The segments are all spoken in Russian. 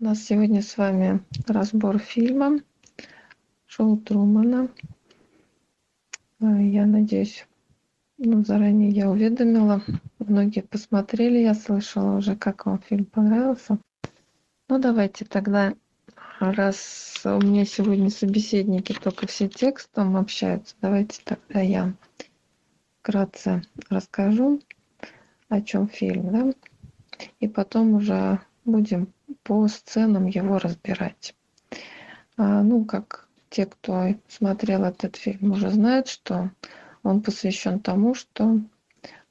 У нас сегодня с вами разбор фильма «Шоу Трумана». Э, я надеюсь, ну, заранее я уведомила. Многие посмотрели, я слышала уже, как вам фильм понравился. Ну, давайте тогда, раз у меня сегодня собеседники только все текстом общаются, давайте тогда я вкратце расскажу, о чем фильм, да? И потом уже будем по сценам его разбирать. А, ну, как те, кто смотрел этот фильм, уже знают, что он посвящен тому, что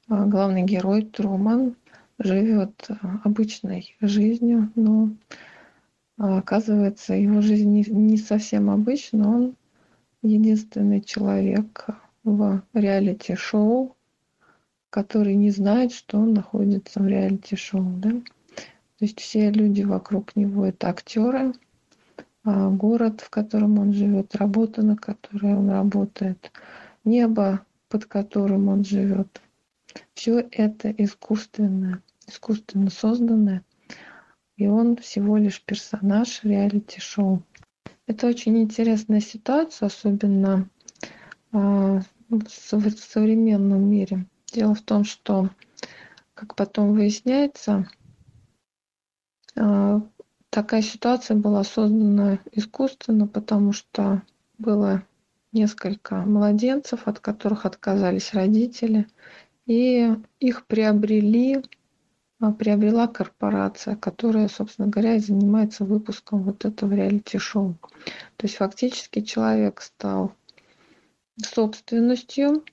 а, главный герой Труман живет а, обычной жизнью, но оказывается, его жизнь не, совсем обычна. Он единственный человек в реалити-шоу, который не знает, что он находится в реалити-шоу. Да? То есть все люди вокруг него это актеры, а город, в котором он живет, работа, на которой он работает, небо, под которым он живет. Все это искусственное, искусственно созданное, и он всего лишь персонаж реалити-шоу. Это очень интересная ситуация, особенно э, в современном мире. Дело в том, что, как потом выясняется, а, такая ситуация была создана искусственно, потому что было несколько младенцев, от которых отказались родители, и их приобрели, а, приобрела корпорация, которая, собственно говоря, занимается выпуском вот этого реалити-шоу. То есть фактически человек стал собственностью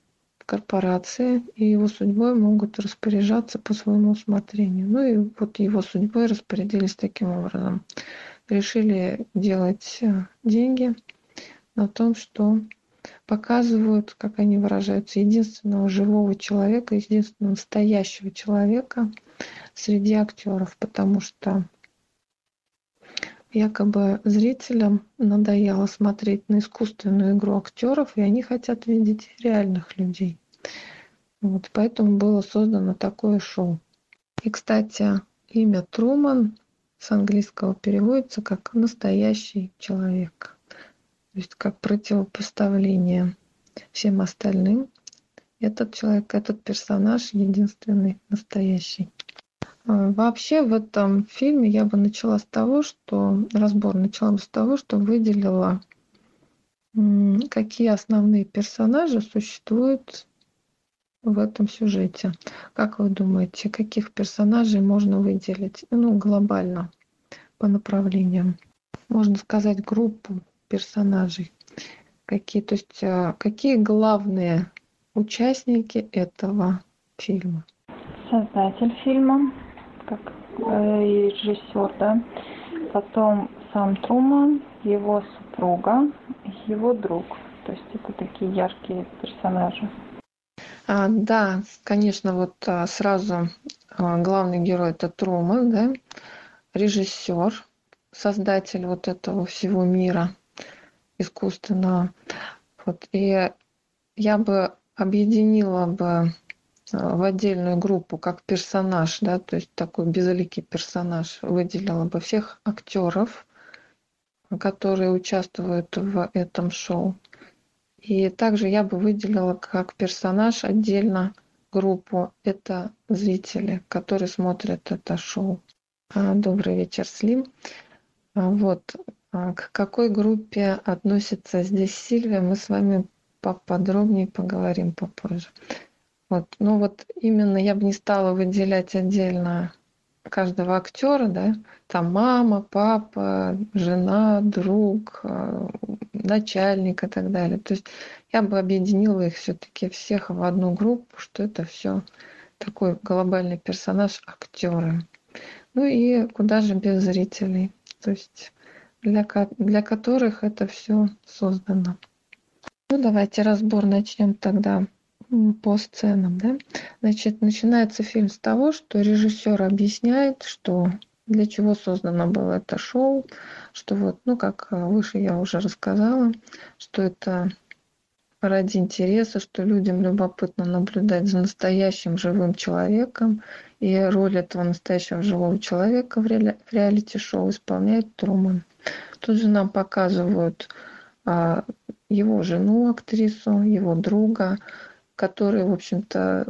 корпорации, и его судьбой могут распоряжаться по своему усмотрению. Ну и вот его судьбой распорядились таким образом. Решили делать э, деньги на том, что показывают, как они выражаются, единственного живого человека, единственного настоящего человека среди актеров, потому что якобы зрителям надоело смотреть на искусственную игру актеров, и они хотят видеть реальных людей. Вот, поэтому было создано такое шоу. И, кстати, имя Труман с английского переводится как «настоящий человек». То есть как противопоставление всем остальным. Этот человек, этот персонаж единственный, настоящий. А, вообще в этом фильме я бы начала с того, что разбор начала бы с того, что выделила, какие основные персонажи существуют в этом сюжете. Как вы думаете, каких персонажей можно выделить, ну, глобально по направлениям? Можно сказать группу персонажей. Какие, то есть, а, какие главные участники этого фильма? Создатель фильма, как э, режиссер, да. Потом сам Труман, его супруга, его друг. То есть это такие яркие персонажи. А, да, конечно, вот а, сразу а, главный герой это Труман, да, режиссер, создатель вот этого всего мира искусственного. Вот, и я бы объединила бы в отдельную группу как персонаж, да, то есть такой безликий персонаж, выделила бы всех актеров, которые участвуют в этом шоу. И также я бы выделила как персонаж отдельно группу. Это зрители, которые смотрят это шоу. А, добрый вечер, Слим. А, вот. А, к какой группе относится здесь Сильвия, мы с вами поподробнее поговорим попозже. Вот. Ну вот именно я бы не стала выделять отдельно каждого актера, да, там мама, папа, жена, друг, э, начальник и так далее. То есть я бы объединила их все-таки всех в одну группу, что это все такой глобальный персонаж актеры. Ну и куда же без зрителей, то есть для, для которых это все создано. Ну давайте разбор начнем тогда по сценам, да. Значит, начинается фильм с того, что режиссер объясняет, что для чего создано было это шоу, что вот, ну, как выше я уже рассказала, что это ради интереса, что людям любопытно наблюдать за настоящим живым человеком. И роль этого настоящего живого человека в, ре... реалити-шоу исполняет Труман. Тут же нам показывают а, его жену, актрису, его друга, которые, в общем-то,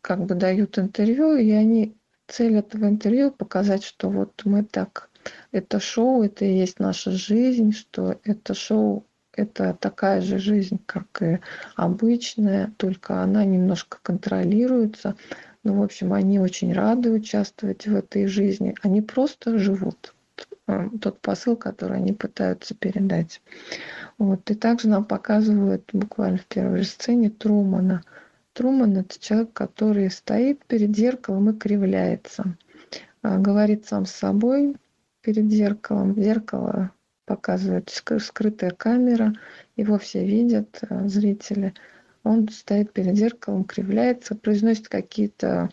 как бы дают интервью, и они цель этого интервью показать, что вот мы так, это шоу, это и есть наша жизнь, что это шоу это такая же жизнь, как и обычная, только она немножко контролируется. Ну, в общем, они очень рады участвовать в этой жизни. Они просто живут тот посыл, который они пытаются передать. Вот. И также нам показывают буквально в первой же сцене Трумана. Труман – это человек, который стоит перед зеркалом и кривляется. А, говорит сам с собой перед зеркалом. Зеркало показывает скрытая камера, его все видят, э, зрители. Он стоит перед зеркалом, кривляется, произносит какие-то,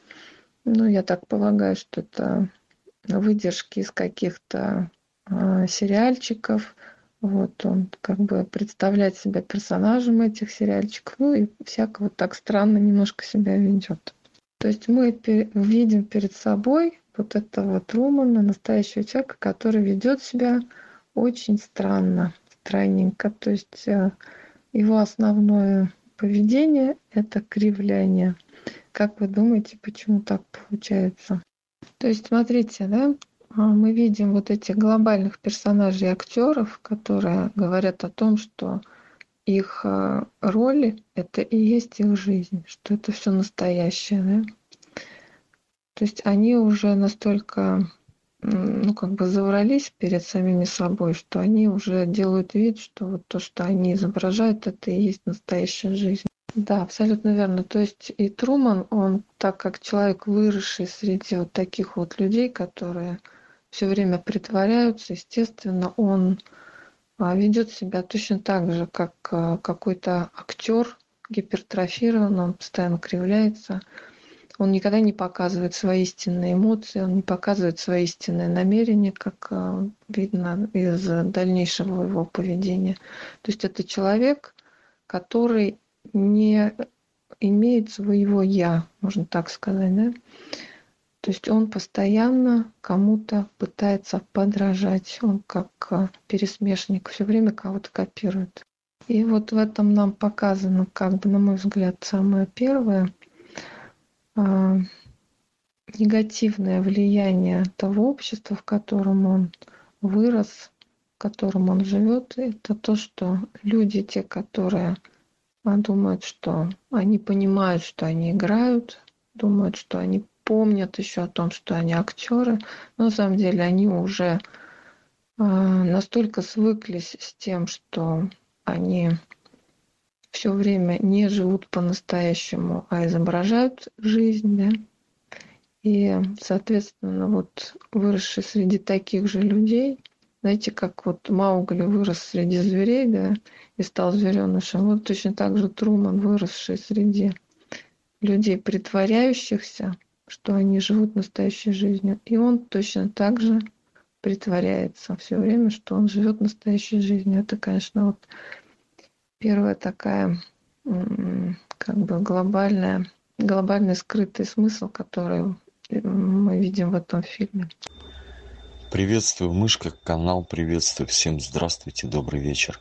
ну, я так полагаю, что это выдержки из каких-то э, сериальчиков. Вот он как бы представляет себя персонажем этих сериальчиков, ну и всяко вот так странно немножко себя ведет. То есть мы видим перед собой вот этого Трумана, настоящего человека, который ведет себя очень странно, странненько. То есть э, его основное поведение – это кривляние. Как вы думаете, почему так получается? То есть, смотрите, да, а, мы видим вот этих глобальных персонажей актеров, которые говорят о том, что их э, роли – это и есть их жизнь, что это все настоящее. Да? То есть они уже настолько ну, как бы заврались перед самими собой, что они уже делают вид, что вот то, что они изображают, это и есть настоящая жизнь. Да, абсолютно верно. То есть и Труман, он так как человек, выросший среди вот таких вот людей, которые все время притворяются, естественно, он а, ведет себя точно так же, как а, какой-то актер гипертрофирован, он постоянно кривляется, он никогда не показывает свои истинные эмоции, он не показывает свои истинные намерения, как а, видно из дальнейшего его поведения. То есть это человек, который не имеет своего «я», можно так сказать, да? То есть он постоянно кому-то пытается подражать, он как а, пересмешник, все время кого-то копирует. И вот в этом нам показано, как бы, на мой взгляд, самое первое – а, негативное влияние того общества, в котором он вырос, в котором он живет, это то, что люди, те, которые а, думают, что они понимают, что они играют, думают, что они помнят еще о том, что они актеры, но на самом деле они уже а, настолько свыклись с тем, что они все время не живут по-настоящему, а изображают жизнь, да. И, соответственно, вот выросший среди таких же людей, знаете, как вот Маугли вырос среди зверей, да, и стал зверенышем, вот точно так же Труман, выросший среди людей, притворяющихся, что они живут настоящей жизнью. И он точно так же притворяется все время, что он живет настоящей жизнью. Это, конечно, вот первая такая как бы глобальная, глобальный скрытый смысл, который мы видим в этом фильме. Приветствую, мышка, канал, приветствую всем, здравствуйте, добрый вечер.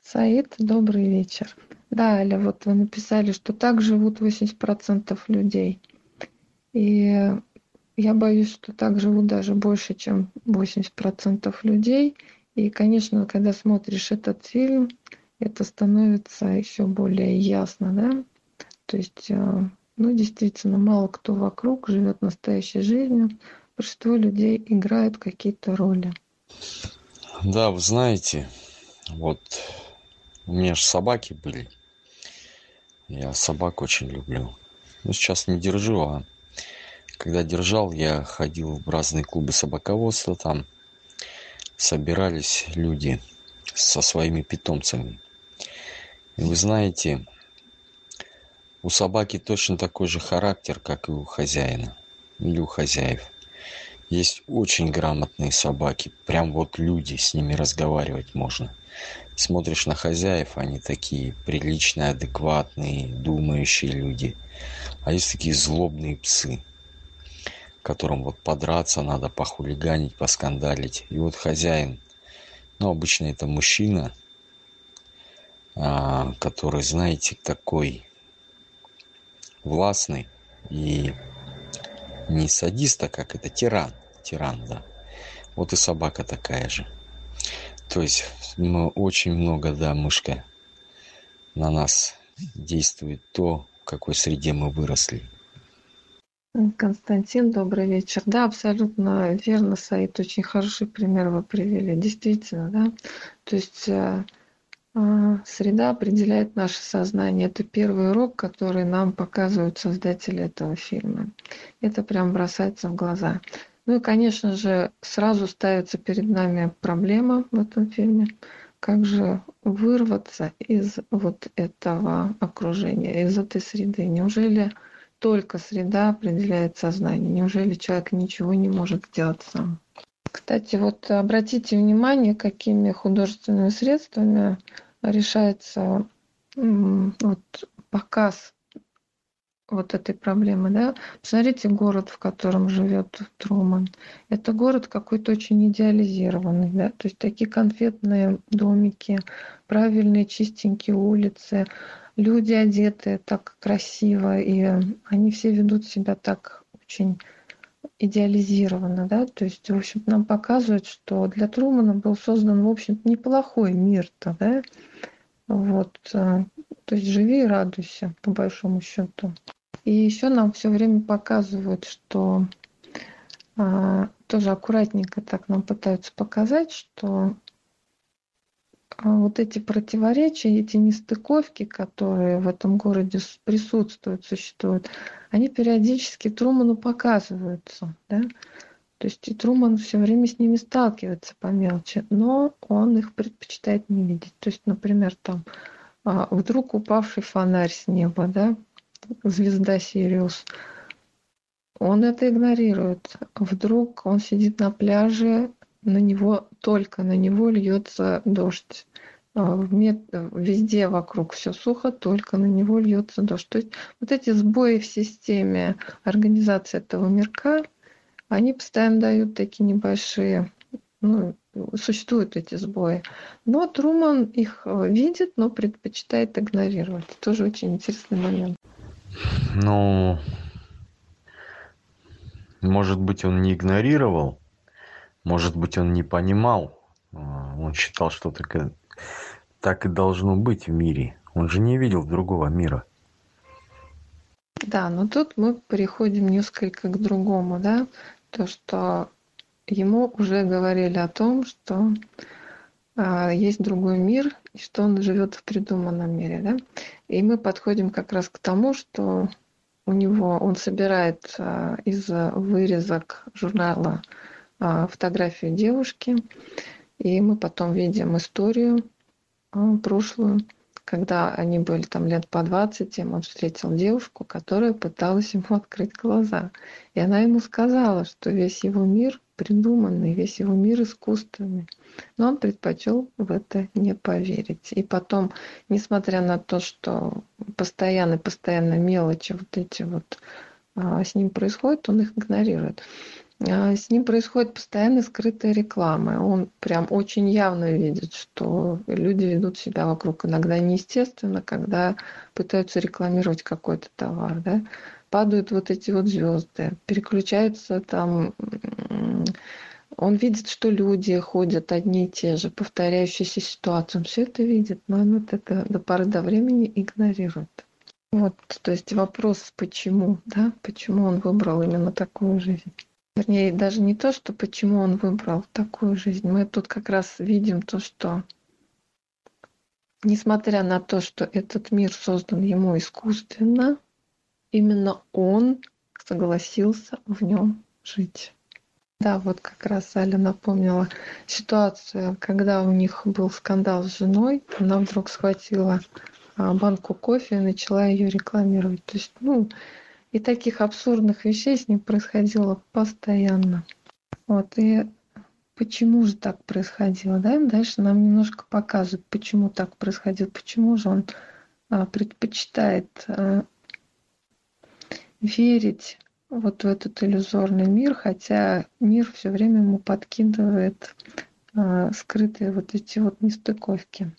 Саид, добрый вечер. Да, Аля, вот вы написали, что так живут 80% людей. И я боюсь, что так живут даже больше, чем 80% людей. И, конечно, когда смотришь этот фильм, это становится еще более ясно, да? То есть, э, ну, действительно, мало кто вокруг живет настоящей жизнью. Большинство людей играют какие-то роли. Да, вы знаете, вот у меня же собаки были. Я собак очень люблю. Ну, сейчас не держу, а когда держал, я ходил в разные клубы собаководства, там собирались люди со своими питомцами. И вы знаете, у собаки точно такой же характер, как и у хозяина или у хозяев. Есть очень грамотные собаки, прям вот люди, с ними разговаривать можно. Смотришь на хозяев, они такие приличные, адекватные, думающие люди. А есть такие злобные псы, которым вот подраться надо, похулиганить, поскандалить. И вот хозяин, ну, обычно это мужчина, а, который, знаете, такой властный и не садиста, как это тиран. Тиран, да. Вот и собака такая же. То есть мы очень много, да, мышка на нас действует то, в какой среде мы выросли. Константин, добрый вечер. Да, абсолютно верно, Саид. Очень хороший пример вы привели. Действительно, да. То есть э, э, среда определяет наше сознание. Это первый урок, который нам показывают создатели этого фильма. Это прям бросается в глаза. Ну и, конечно же, сразу ставится перед нами проблема в этом фильме. Как же вырваться из вот этого окружения, из этой среды? Неужели только среда определяет сознание. Неужели человек ничего не может сделать сам? Кстати, вот обратите внимание, какими художественными средствами решается вот, показ вот этой проблемы, да. Посмотрите город, в котором живет Труман. Это город какой-то очень идеализированный, да, то есть такие конфетные домики, правильные чистенькие улицы, люди одеты так красиво, и они все ведут себя так очень идеализированно, да, то есть, в общем нам показывают, что для Трумана был создан, в общем неплохой мир-то, да, вот, э, то есть живи и радуйся, по большому счету. И еще нам все время показывают, что а, тоже аккуратненько так нам пытаются показать, что а вот эти противоречия, эти нестыковки, которые в этом городе присутствуют, существуют, они периодически Труману показываются. Да? То есть и Труман все время с ними сталкивается по мелочи, но он их предпочитает не видеть. То есть, например, там а, вдруг упавший фонарь с неба, да, звезда Сириус, он это игнорирует. Вдруг он сидит на пляже, на него, только на него льется дождь. А, везде вокруг все сухо, только на него льется дождь. То есть вот эти сбои в системе организации этого мирка, они постоянно дают такие небольшие, ну, существуют эти сбои. Но Труман их э, видит, но предпочитает игнорировать. Тоже очень интересный момент. Ну, может быть, он не игнорировал, может быть, он не понимал. А, он считал, что так и, так и должно быть в мире. Он же не видел другого мира. Да, но тут мы переходим несколько к другому, да, то, что ему уже говорили о том, что а, есть другой мир, и что он живет в придуманном мире, да. И мы подходим как раз к тому, что у него он собирает а, из вырезок журнала а, фотографию девушки, и мы потом видим историю а, прошлую, когда они были там лет по 20, он встретил девушку, которая пыталась ему открыть глаза. И она ему сказала, что весь его мир придуманный, весь его мир искусственный. Но он предпочел в это не поверить. И потом, несмотря на то, что постоянно-постоянно мелочи вот эти вот а, с ним происходят, он их игнорирует. А, с ним происходит постоянно скрытая реклама. Он прям очень явно видит, что люди ведут себя вокруг иногда неестественно, когда пытаются рекламировать какой-то товар. Да? Падают вот эти вот звезды, переключаются там он видит, что люди ходят одни и те же, повторяющиеся ситуации. Он все это видит, но он вот это до поры до времени игнорирует. Вот, то есть вопрос, почему, да, почему он выбрал именно такую жизнь. Вернее, даже не то, что почему он выбрал такую жизнь. Мы тут как раз видим то, что несмотря на то, что этот мир создан ему искусственно, именно он согласился в нем жить. Да, вот как раз Аля напомнила ситуацию, когда у них был скандал с женой, она вдруг схватила а, банку кофе и начала ее рекламировать. То есть, ну, и таких абсурдных вещей с ним происходило постоянно. Вот, и почему же так происходило, да? Дальше нам немножко показывают, почему так происходило, почему же он а, предпочитает а, верить вот в этот иллюзорный мир, хотя мир все время ему подкидывает а, скрытые вот эти вот нестыковки.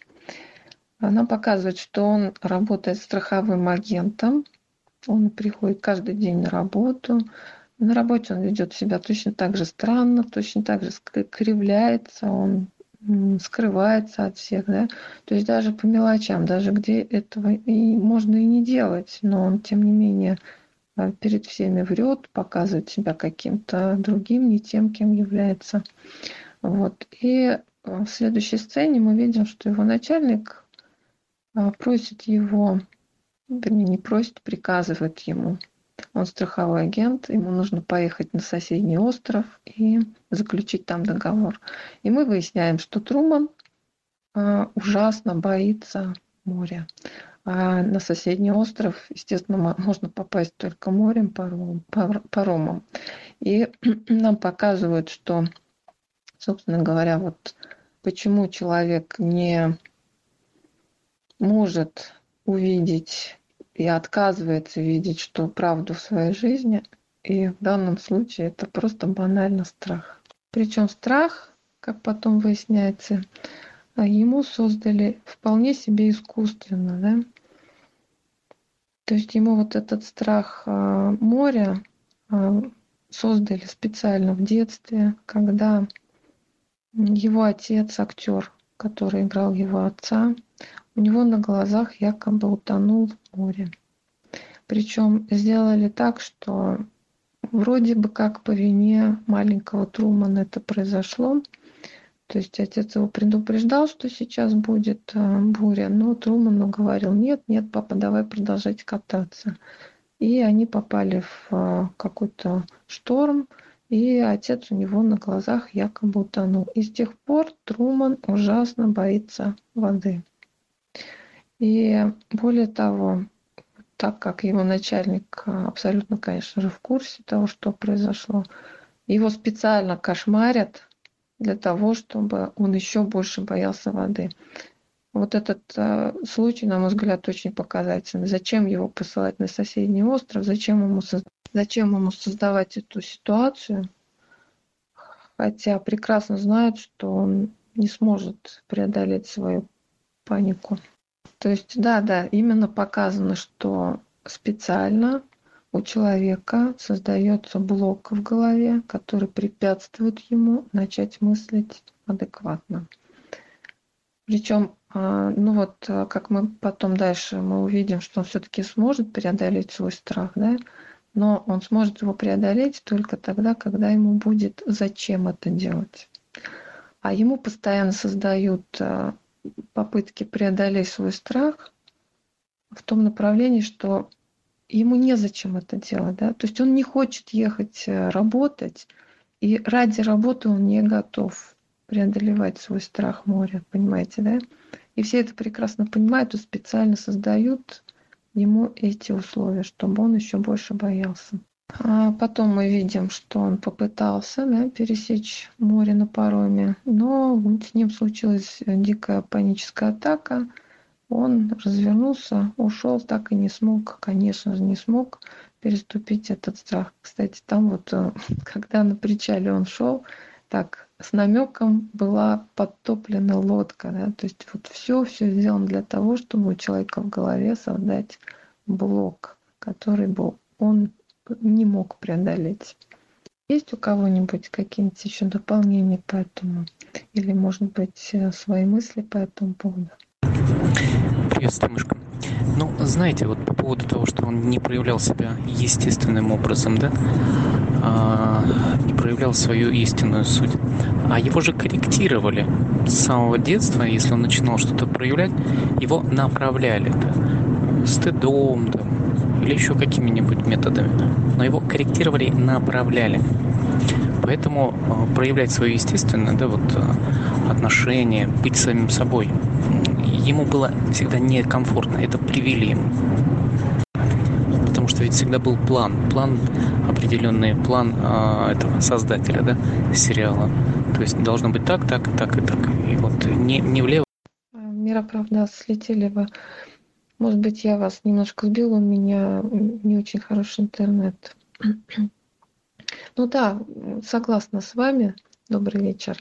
Она показывает, что он работает страховым агентом, он приходит каждый день на работу, на работе он ведет себя точно так же странно, точно так же кривляется, он скрывается от всех, да, то есть даже по мелочам, даже где этого и можно и не делать, но он тем не менее перед всеми врет, показывает себя каким-то другим, не тем, кем является. Вот. И в следующей сцене мы видим, что его начальник а, просит его, вернее, не просит, приказывает ему он страховой агент, ему нужно поехать на соседний остров и заключить там договор. И мы выясняем, что Труман э, ужасно боится моря. А на соседний остров, естественно, можно попасть только морем, паром, паромом. И нам показывают, что, собственно говоря, вот почему человек не может увидеть и отказывается видеть что правду в своей жизни. И в данном случае это просто банально страх. Причем страх, как потом выясняется, а, ему создали вполне себе искусственно, да. То есть ему вот этот страх а, моря а, создали специально в детстве, когда его отец, актер, который играл его отца, у него на глазах якобы утонул в море. Причем сделали так, что вроде бы как по вине маленького Трумана это произошло. То есть отец его предупреждал, что сейчас будет э, буря, но Труману говорил, нет, нет, папа, давай продолжать кататься. И они попали в э, какой-то шторм, и отец у него на глазах якобы утонул. И с тех пор Труман ужасно боится воды. И более того, так как его начальник а, абсолютно, конечно же, в курсе того, что произошло, его специально кошмарят для того, чтобы он еще больше боялся воды. Вот этот э, случай, на мой взгляд, очень показательный. Зачем его посылать на соседний остров? Зачем ему, зачем ему создавать эту ситуацию? Хотя прекрасно знает, что он не сможет преодолеть свою панику. То есть, да, да, именно показано, что специально у человека создается блок в голове, который препятствует ему начать мыслить адекватно. Причем, а, ну вот, а, как мы потом дальше мы увидим, что он все-таки сможет преодолеть свой страх, да, но он сможет его преодолеть только тогда, когда ему будет зачем это делать. А ему постоянно создают а, попытки преодолеть свой страх в том направлении, что ему незачем это делать, да, то есть он не хочет ехать э, работать, и ради работы он не готов преодолевать свой страх моря, понимаете, да? И все это прекрасно понимают и специально создают ему эти условия, чтобы он еще больше боялся. А потом мы видим, что он попытался да, пересечь море на пароме, но с ним случилась дикая паническая атака. Он развернулся, ушел, так и не смог, конечно же, не смог переступить этот страх. Кстати, там вот, э, когда на причале он шел, так с намеком была подтоплена лодка, да, то есть вот все, все сделано для того, чтобы у человека в голове создать блок, который был он не мог преодолеть. Есть у кого-нибудь какие-нибудь еще дополнения по этому? Или, может быть, э, свои мысли по этому поводу? Приветствую, мышка. Ну, знаете, вот по поводу того, что он не проявлял себя естественным образом, да, а, не проявлял свою истинную суть, а его же корректировали с самого детства, если он начинал что-то проявлять, его направляли, да, стыдом, да, или еще какими-нибудь методами. Но его корректировали, направляли. Поэтому э, проявлять свое естественное да, вот, э, отношение, быть самим собой, ему было всегда некомфортно, это привили ему. Потому что ведь всегда был план, план определенный, план э, этого создателя, да, сериала. То есть должно быть так, так, так и так. И вот не, не влево. Мира, правда, слетели вы. Может быть, я вас немножко сбила, у меня не очень хороший интернет. Ну да, согласна с вами. Добрый вечер.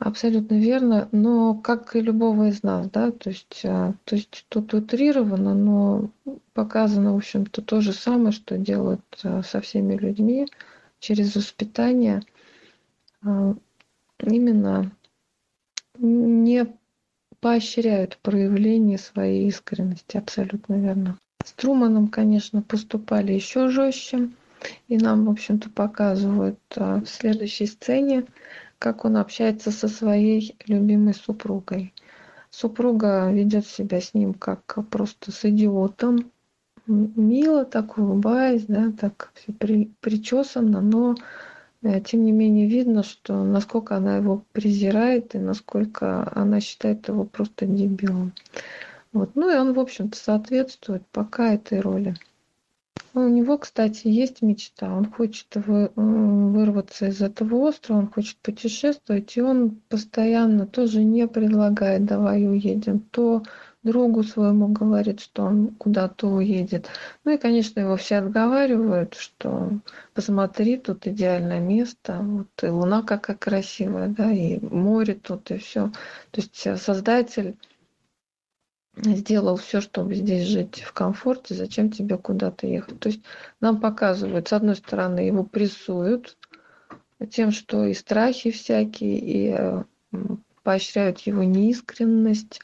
Абсолютно верно, но как и любого из нас, да, то есть, а, то есть тут утрировано, но показано, в общем-то, то же самое, что делают а, со всеми людьми через воспитание, а, именно не поощряют проявление своей искренности, абсолютно верно. С Труманом, конечно, поступали еще жестче, и нам, в общем-то, показывают в следующей сцене, как он общается со своей любимой супругой. Супруга ведет себя с ним как просто с идиотом, мило так улыбаясь, да, так при, причесано, но э, тем не менее видно, что насколько она его презирает и насколько она считает его просто дебилом. Вот. Ну и он, в общем-то, соответствует пока этой роли. У него, кстати, есть мечта. Он хочет вы, вырваться из этого острова, он хочет путешествовать, и он постоянно тоже не предлагает, давай уедем. То другу своему говорит, что он куда-то уедет. Ну и, конечно, его все отговаривают, что посмотри, тут идеальное место, вот и луна какая красивая, да, и море тут, и все. То есть э, создатель сделал все, чтобы здесь жить в комфорте, зачем тебе куда-то ехать? То есть нам показывают, с одной стороны, его прессуют тем, что и страхи всякие, и э, поощряют его неискренность.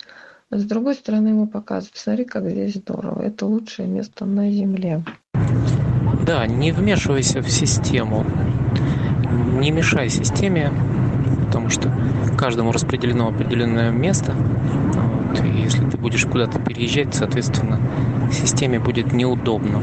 с другой стороны, ему показывают, смотри, как здесь здорово, это лучшее место на Земле. Да, не вмешивайся в систему, не мешай системе, потому что каждому распределено определенное место, если ты будешь куда-то переезжать, соответственно, системе будет неудобно.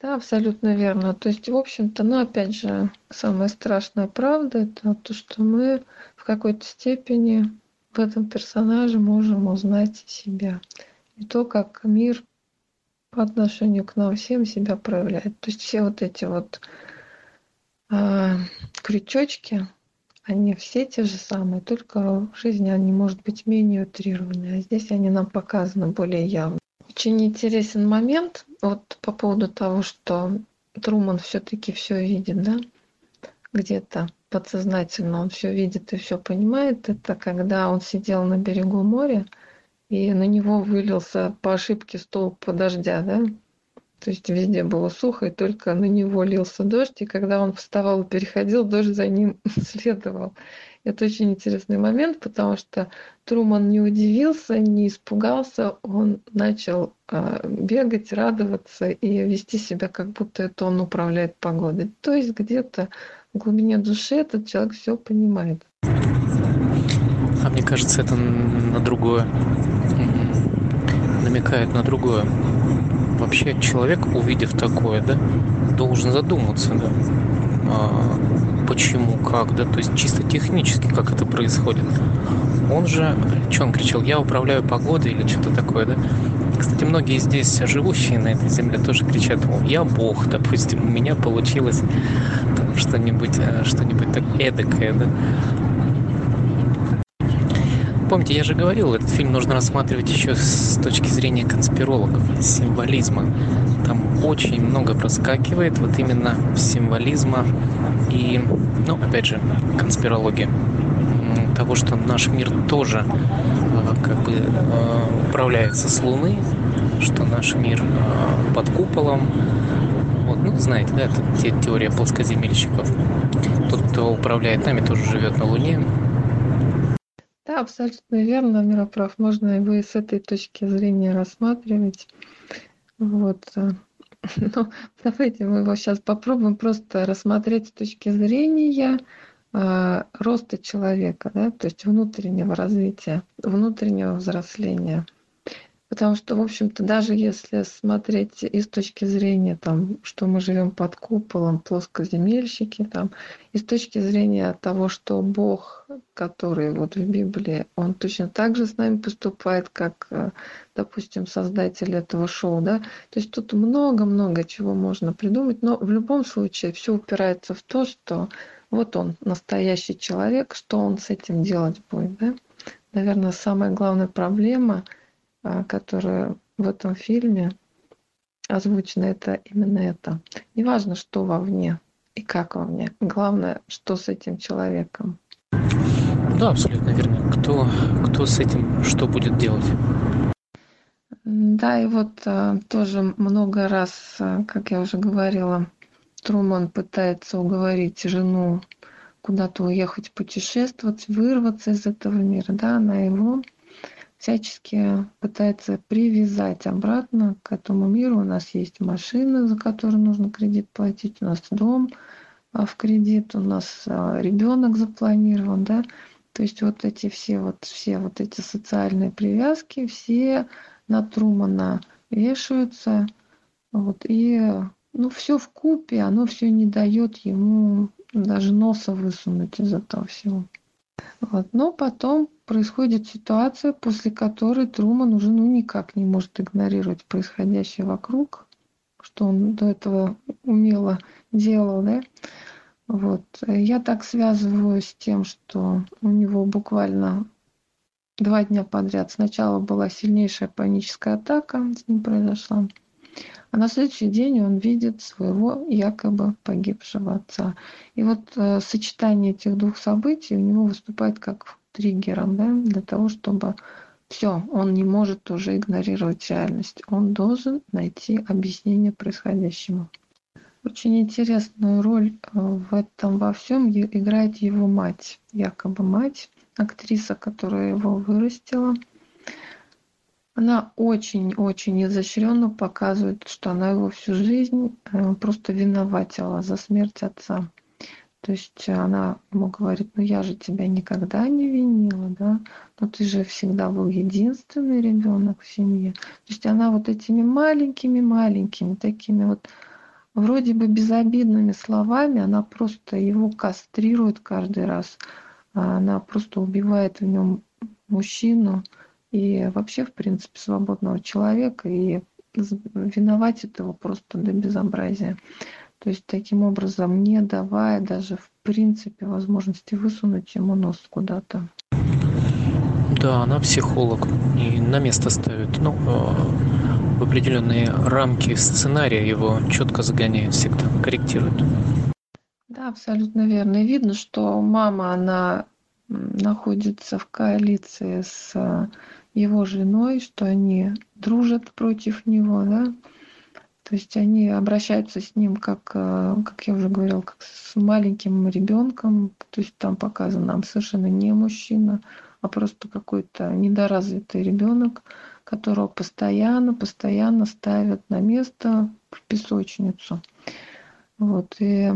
Да, абсолютно верно. То есть, в общем-то, ну, опять же, самая страшная правда – это то, что мы в какой-то степени в этом персонаже можем узнать себя. И то, как мир по отношению к нам всем себя проявляет. То есть все вот эти вот э, крючочки, они все те же самые, только в жизни они, может быть, менее утрированные, а здесь они нам показаны более явно. Очень интересен момент вот по поводу того, что Труман все-таки все видит, да, где-то подсознательно он все видит и все понимает. Это когда он сидел на берегу моря, и на него вылился по ошибке столб дождя, да, то есть везде было сухо, и только на него лился дождь, и когда он вставал и переходил, дождь за ним следовал. Это очень интересный момент, потому что Труман не удивился, не испугался, он начал э, бегать, радоваться и вести себя, как будто это он управляет погодой. То есть где-то в глубине души этот человек все понимает. А мне кажется, это на другое намекает на другое вообще человек, увидев такое, да, должен задуматься, да, а, почему, как, да, то есть чисто технически, как это происходит. Он же, что он кричал, я управляю погодой или что-то такое, да? Кстати, многие здесь живущие на этой земле тоже кричат, я бог, допустим, у меня получилось что-нибудь, э, что-нибудь так эдакое, да? Помните, я же говорил, этот фильм нужно рассматривать еще с точки зрения конспирологов, символизма. Там очень много проскакивает вот именно символизма и, ну, опять же, конспирологии. Того, что наш мир тоже э, как бы э, управляется с Луны, что наш мир э, под куполом. Вот, ну, знаете, да, это теория плоскоземельщиков. Тот, кто управляет нами, тоже живет на Луне, абсолютно верно, Мироправ. Можно его и с этой точки зрения рассматривать. Вот. Э, ну, давайте мы его сейчас попробуем просто рассмотреть с точки зрения э, роста человека, да, то есть внутреннего развития, внутреннего взросления. Потому что, в общем-то, даже если смотреть и с точки зрения, там, что мы живем под куполом, плоскоземельщики, там, и с точки зрения того, что Бог, который вот в Библии, он точно так же с нами поступает, как, э, допустим, создатель этого шоу, да. То есть тут много-много чего можно придумать, но в любом случае все упирается в то, что вот он, настоящий человек, что он с этим делать будет, да. Наверное, самая главная проблема – которая в этом фильме озвучена, это именно это. Неважно, что вовне и как вовне. Главное, что с этим человеком. Да, абсолютно верно. Кто, кто с этим что будет делать? Да, и вот а, тоже много раз, а, как я уже говорила, Труман пытается уговорить жену куда-то уехать путешествовать, вырваться из этого мира, да, она его всячески пытается привязать обратно к этому миру. У нас есть машина, за которую нужно кредит платить, у нас дом а, в кредит, у нас а, ребенок запланирован, да. То есть вот эти все вот, все вот эти социальные привязки, все на Трумана вешаются. Вот, и ну, все в купе, оно все не дает ему даже носа высунуть из этого всего. Вот. Но потом происходит ситуация, после которой Труман уже ну, никак не может игнорировать происходящее вокруг, что он до этого умело делал, да. Вот. Я так связываю с тем, что у него буквально два дня подряд сначала была сильнейшая паническая атака, с ним произошла. А на следующий день он видит своего якобы погибшего отца. И вот э, сочетание этих двух событий у него выступает как триггером да, для того, чтобы все, он не может уже игнорировать реальность. Он должен найти объяснение происходящему. Очень интересную роль э, в этом во всем играет его мать, якобы мать, актриса, которая его вырастила – она очень-очень изощренно показывает, что она его всю жизнь э, просто виноватила за смерть отца. То есть она ему говорит, ну я же тебя никогда не винила, да, но ты же всегда был единственный ребенок в семье. То есть она вот этими маленькими-маленькими такими вот вроде бы безобидными словами, она просто его кастрирует каждый раз. Она просто убивает в нем мужчину, и вообще, в принципе, свободного человека, и виновать этого просто до безобразия. То есть таким образом не давая даже в принципе возможности высунуть ему нос куда-то. Да, она психолог и на место ставит. Ну, э, в определенные рамки сценария его четко загоняет всегда, корректирует. Да, абсолютно верно. И видно, что мама, она находится в коалиции с его женой, что они дружат против него, да, то есть они обращаются с ним как, э, как я уже говорила, как с маленьким ребенком, то есть там показан нам совершенно не мужчина, а просто какой-то недоразвитый ребенок, которого постоянно, постоянно ставят на место в песочницу. Вот, и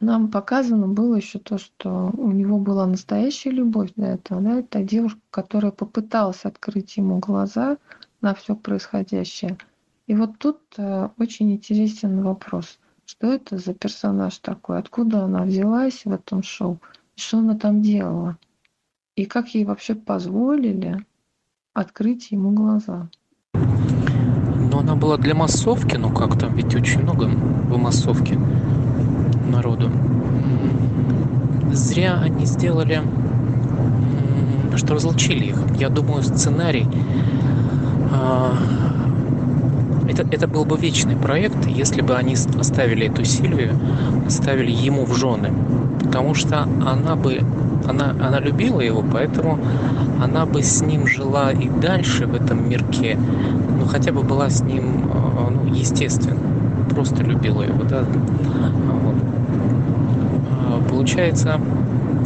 нам показано было еще то, что у него была настоящая любовь для этого. Да? Это девушка, которая попыталась открыть ему глаза на все происходящее. И вот тут э, очень интересен вопрос. Что это за персонаж такой? Откуда она взялась в этом шоу? Что она там делала? И как ей вообще позволили открыть ему глаза? Ну, она была для массовки, ну как там, ведь очень много в массовке народу. Зря они сделали, что разлучили их. Я думаю, сценарий а, это, это был бы вечный проект, если бы они оставили эту Сильвию, оставили ему в жены. Потому что она бы, она, она любила его, поэтому она бы с ним жила и дальше в этом мирке, ну хотя бы была с ним, а, ну, естественно, просто любила его, да. Получается,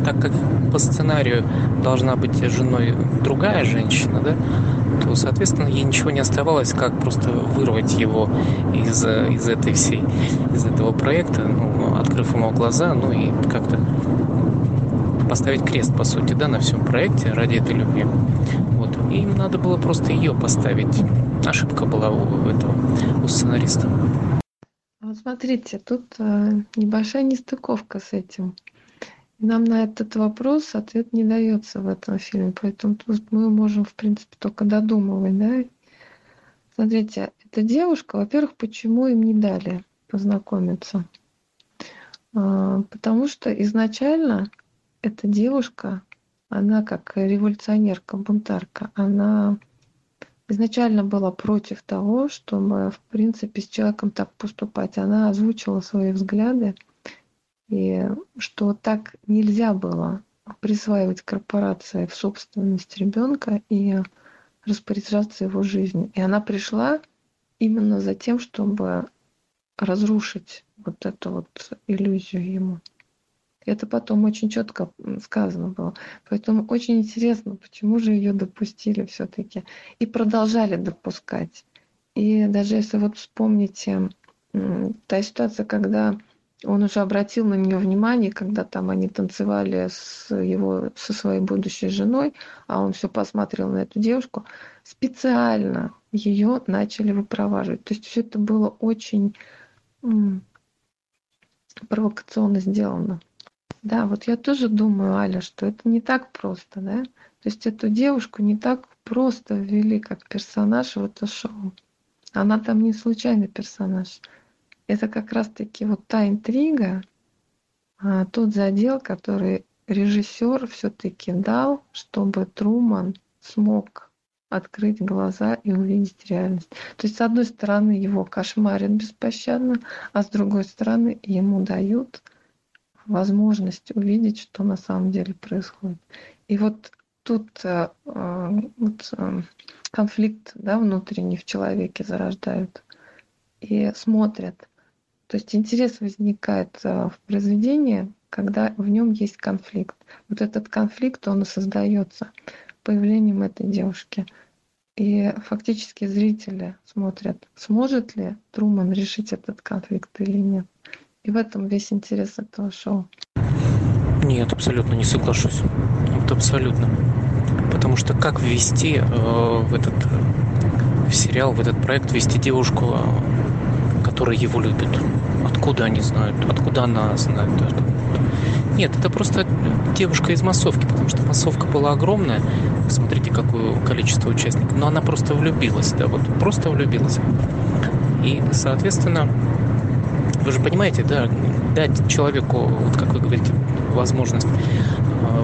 так как по сценарию должна быть женой другая женщина, да, то, соответственно, ей ничего не оставалось, как просто вырвать его из, из этой всей, из этого проекта, ну, открыв ему глаза, ну и как-то поставить крест, по сути, да, на всем проекте ради этой любви. Вот. им надо было просто ее поставить. Ошибка была у этого, у сценариста. Вот смотрите, тут э, небольшая нестыковка с этим. Нам на этот вопрос ответ не дается в этом фильме, поэтому тут мы можем, в принципе, только додумывать, да. Смотрите, эта девушка, во-первых, почему им не дали познакомиться? А, потому что изначально эта девушка, она как революционерка, бунтарка, она изначально была против того, чтобы, в принципе, с человеком так поступать. Она озвучила свои взгляды, и что так нельзя было присваивать корпорации в собственность ребенка и распоряжаться его жизнью. И она пришла именно за тем, чтобы разрушить вот эту вот иллюзию ему. Это потом очень четко сказано было. Поэтому очень интересно, почему же ее допустили все-таки и продолжали допускать. И даже если вот вспомните та ситуация, когда он уже обратил на нее внимание, когда там они танцевали с его, со своей будущей женой, а он все посмотрел на эту девушку, специально ее начали выпроваживать. То есть все это было очень м, провокационно сделано. Да, вот я тоже думаю, Аля, что это не так просто, да? То есть эту девушку не так просто ввели как персонаж в это шоу. Она там не случайный персонаж это как раз-таки вот та интрига, а, тот задел, который режиссер все-таки дал, чтобы Труман смог открыть глаза и увидеть реальность. То есть, с одной стороны, его кошмарят беспощадно, а с другой стороны, ему дают возможность увидеть, что на самом деле происходит. И вот тут э, э, вот, э, конфликт да, внутренний в человеке зарождают и смотрят, то есть интерес возникает э, в произведении, когда в нем есть конфликт. Вот этот конфликт, он и создается появлением этой девушки. И фактически зрители смотрят, сможет ли Труман решить этот конфликт или нет. И в этом весь интерес этого шоу. Нет, абсолютно не соглашусь. Вот абсолютно. Потому что как ввести э, в этот в сериал, в этот проект, ввести девушку, которые его любят. Откуда они знают? Откуда она знает? Нет, это просто девушка из массовки, потому что массовка была огромная. Смотрите, какое количество участников. Но она просто влюбилась, да, вот просто влюбилась. И, соответственно, вы же понимаете, да, дать человеку, вот как вы говорите, возможность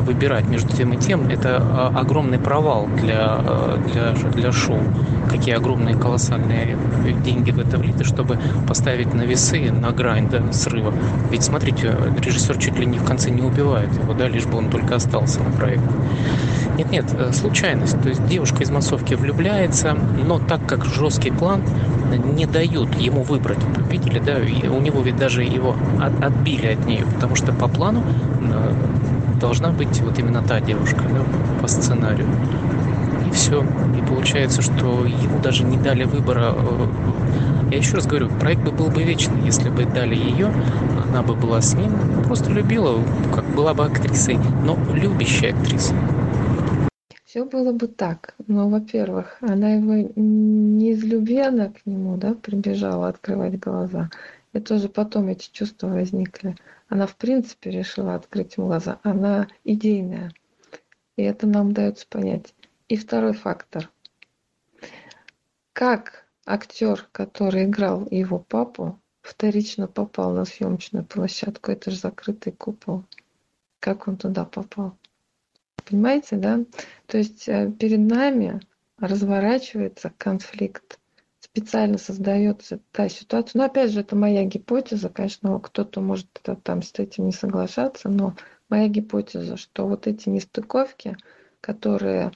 выбирать между тем и тем, это а, огромный провал для, а, для, для шоу. Какие огромные колоссальные деньги в это влиты, чтобы поставить на весы, на грань да, срыва. Ведь смотрите, режиссер чуть ли не в конце не убивает его, да, лишь бы он только остался на проекте. Нет, нет, э, случайность. То есть девушка из массовки влюбляется, но так как жесткий план не дают ему выбрать. Видели, да? У него ведь даже его от, отбили от нее, потому что по плану э, должна быть вот именно та девушка, да, по сценарию. И все. И получается, что ему даже не дали выбора. Э, я еще раз говорю, проект бы был бы вечный, если бы дали ее, она бы была с ним, просто любила, как была бы актрисой, но любящая актриса. Все было бы так. Но, во-первых, она его не из любви она к нему, да, прибежала открывать глаза. И тоже потом эти чувства возникли. Она, в принципе, решила открыть ему глаза. Она идейная. И это нам дается понять. И второй фактор. Как актер, который играл его папу, вторично попал на съемочную площадку, это же закрытый купол. Как он туда попал? Понимаете, да? То есть э, перед нами разворачивается конфликт, специально создается та ситуация. Но опять же, это моя гипотеза, конечно, кто-то может там с этим не соглашаться, но моя гипотеза, что вот эти нестыковки, которые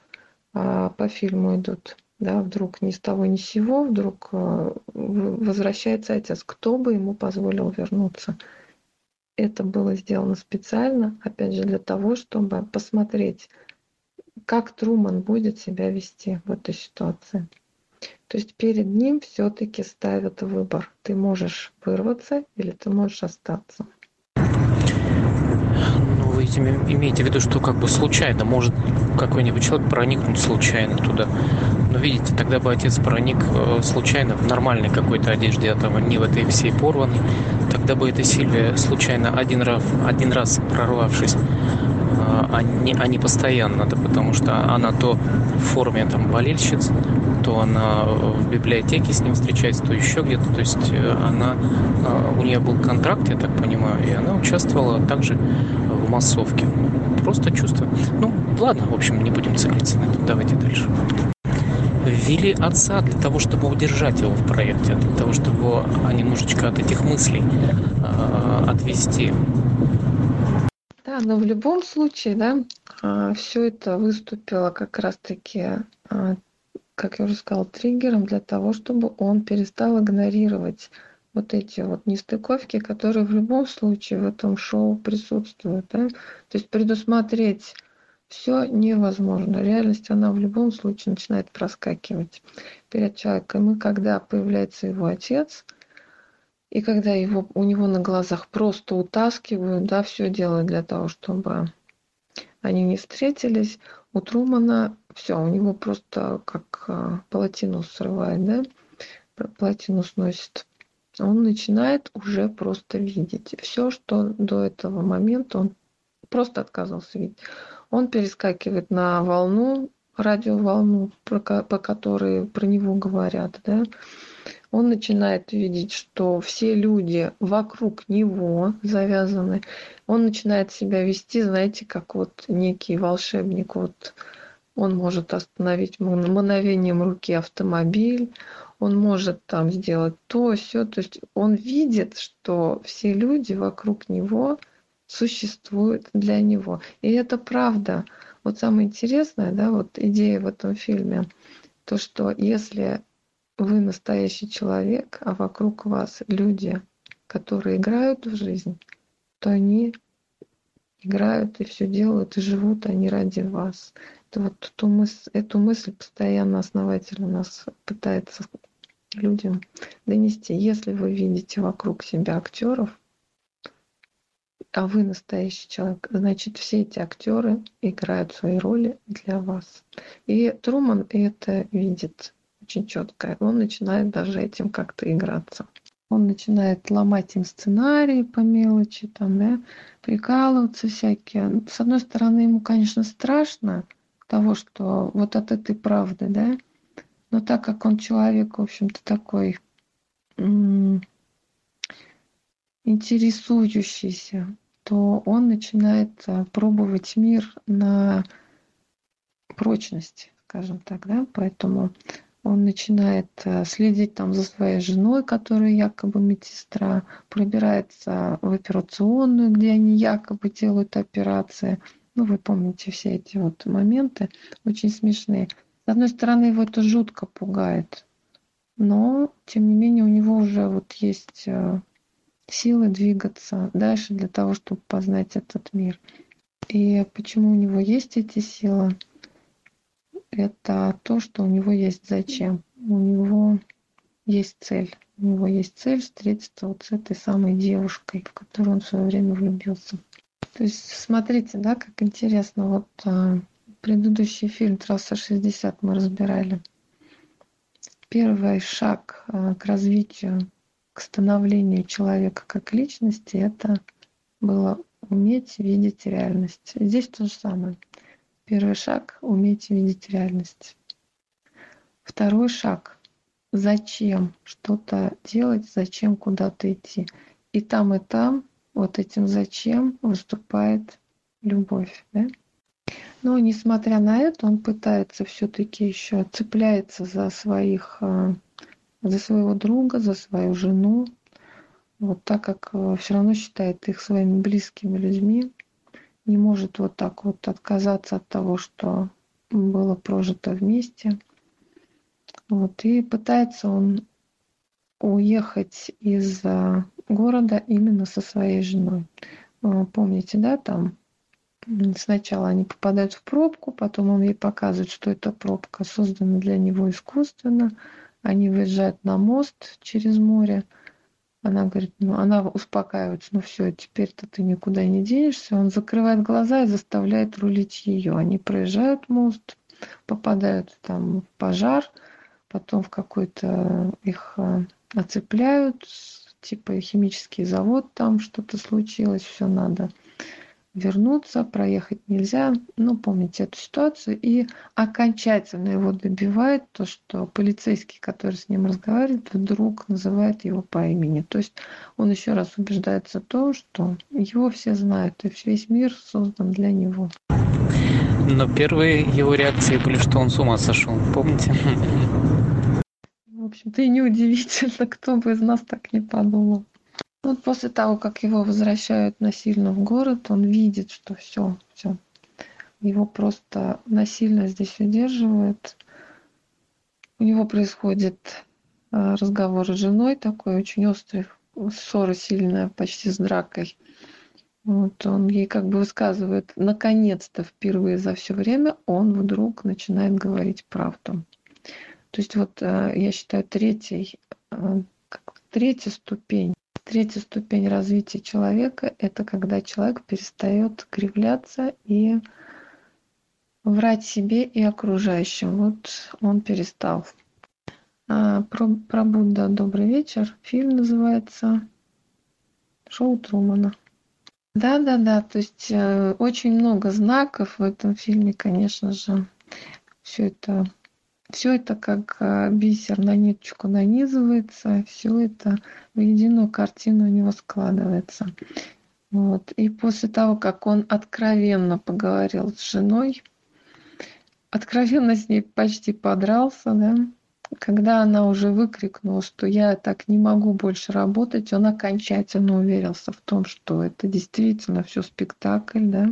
а, по фильму идут, да, вдруг ни с того ни с сего, вдруг а, возвращается отец, кто бы ему позволил вернуться это было сделано специально, опять же, для того, чтобы посмотреть, как Труман будет себя вести в этой ситуации. То есть перед ним все-таки ставят выбор. Ты можешь вырваться или ты можешь остаться. Ну, вы есть имейте в виду, что как бы случайно может какой-нибудь человек проникнуть случайно туда. Но видите, тогда бы отец проник э, случайно в нормальной какой-то одежде, а там не в этой всей порванной. Тогда бы эта Сильвия случайно один раз, один раз прорвавшись, а не, а не постоянно, да, потому что она то в форме там болельщиц, то она в библиотеке с ним встречается, то еще где-то. То есть э, она, э, у нее был контракт, я так понимаю, и она участвовала также в массовке. Просто чувство. Ну, ладно, в общем, не будем циклиться на этом. Давайте дальше. Ввели отца для того, чтобы удержать его в проекте, для того, чтобы его немножечко от этих мыслей э, отвести. Да, но в любом случае, да, а, все это выступило как раз-таки а, как я уже сказала, триггером для того, чтобы он перестал игнорировать вот эти вот нестыковки, которые в любом случае в этом шоу присутствуют. Да? То есть предусмотреть все невозможно. Реальность, она в любом случае начинает проскакивать перед человеком. И когда появляется его отец, и когда его, у него на глазах просто утаскивают, да, все делают для того, чтобы они не встретились, у Трумана все, у него просто как а, плотину срывает, да, плотину сносит. Он начинает уже просто видеть. Все, что до этого момента он просто отказывался видеть. Он перескакивает на волну, радиоволну, по которой про него говорят, да, он начинает видеть, что все люди вокруг него завязаны. Он начинает себя вести, знаете, как вот некий волшебник. Вот он может остановить мгновением руки автомобиль, он может там сделать то, все. То есть он видит, что все люди вокруг него существуют для него. И это правда. Вот самое интересное, да, вот идея в этом фильме, то, что если вы настоящий человек, а вокруг вас люди, которые играют в жизнь, то они играют и все делают, и живут они ради вас. Это вот ту мысль, эту мысль постоянно основатель у нас пытается людям донести. Если вы видите вокруг себя актеров, а вы настоящий человек, значит, все эти актеры играют свои роли для вас. И Труман это видит очень четкое. Он начинает даже этим как-то играться. Он начинает ломать им сценарии по мелочи, там, да, прикалываться всякие. С одной стороны, ему, конечно, страшно того, что вот от этой правды, да, но так как он человек, в общем-то, такой интересующийся, то он начинает а, пробовать мир на прочность, скажем так, да, поэтому он начинает э, следить там за своей женой, которая якобы медсестра, пробирается в операционную, где они якобы делают операции. Ну, вы помните все эти вот моменты, очень смешные. С одной стороны, его это жутко пугает, но, тем не менее, у него уже вот есть э, силы двигаться дальше для того, чтобы познать этот мир. И почему у него есть эти силы? Это то, что у него есть зачем. У него есть цель. У него есть цель встретиться вот с этой самой девушкой, в которую он в свое время влюбился. То есть смотрите, да, как интересно. Вот а, предыдущий фильм «Трасса 60» мы разбирали. Первый шаг а, к развитию, к становлению человека как личности – это было уметь видеть реальность. Здесь то же самое. Первый шаг – уметь видеть реальность. Второй шаг – зачем что-то делать, зачем куда-то идти. И там, и там вот этим зачем выступает любовь. Да? Но несмотря на это, он пытается все-таки еще цепляется за своих, э, за своего друга, за свою жену, вот так как э, все равно считает их своими близкими людьми не может вот так вот отказаться от того, что было прожито вместе. Вот, и пытается он уехать из города именно со своей женой. Помните, да, там сначала они попадают в пробку, потом он ей показывает, что эта пробка создана для него искусственно. Они выезжают на мост через море, Она говорит, ну, она успокаивается, ну все, теперь-то ты никуда не денешься. Он закрывает глаза и заставляет рулить ее. Они проезжают мост, попадают там в пожар, потом в какой-то их э, оцепляют, типа химический завод, там что-то случилось, все надо вернуться, проехать нельзя. Ну, помните эту ситуацию. И окончательно его добивает то, что полицейский, который с ним разговаривает, вдруг называет его по имени. То есть он еще раз убеждается в том, что его все знают, и весь мир создан для него. Но первые его реакции были, что он с ума сошел, помните? В общем-то, и неудивительно, кто бы из нас так не подумал. Вот после того, как его возвращают насильно в город, он видит, что все, все. Его просто насильно здесь удерживают. У него происходит э, разговор с женой такой очень острый, ссора сильная, почти с дракой. Вот он ей как бы высказывает, наконец-то впервые за все время он вдруг начинает говорить правду. То есть вот э, я считаю третий, э, третья ступень Третья ступень развития человека – это когда человек перестает кривляться и врать себе и окружающим. Вот он перестал. А, про, про Будда «Добрый вечер». Фильм называется «Шоу Трумана». Да-да-да, то есть э, очень много знаков в этом фильме, конечно же. Все это все это как а, бисер на ниточку нанизывается, все это в единую картину у него складывается. Вот. И после того, как он откровенно поговорил с женой, откровенно с ней почти подрался, да, когда она уже выкрикнула, что я так не могу больше работать, он окончательно уверился в том, что это действительно все спектакль, да,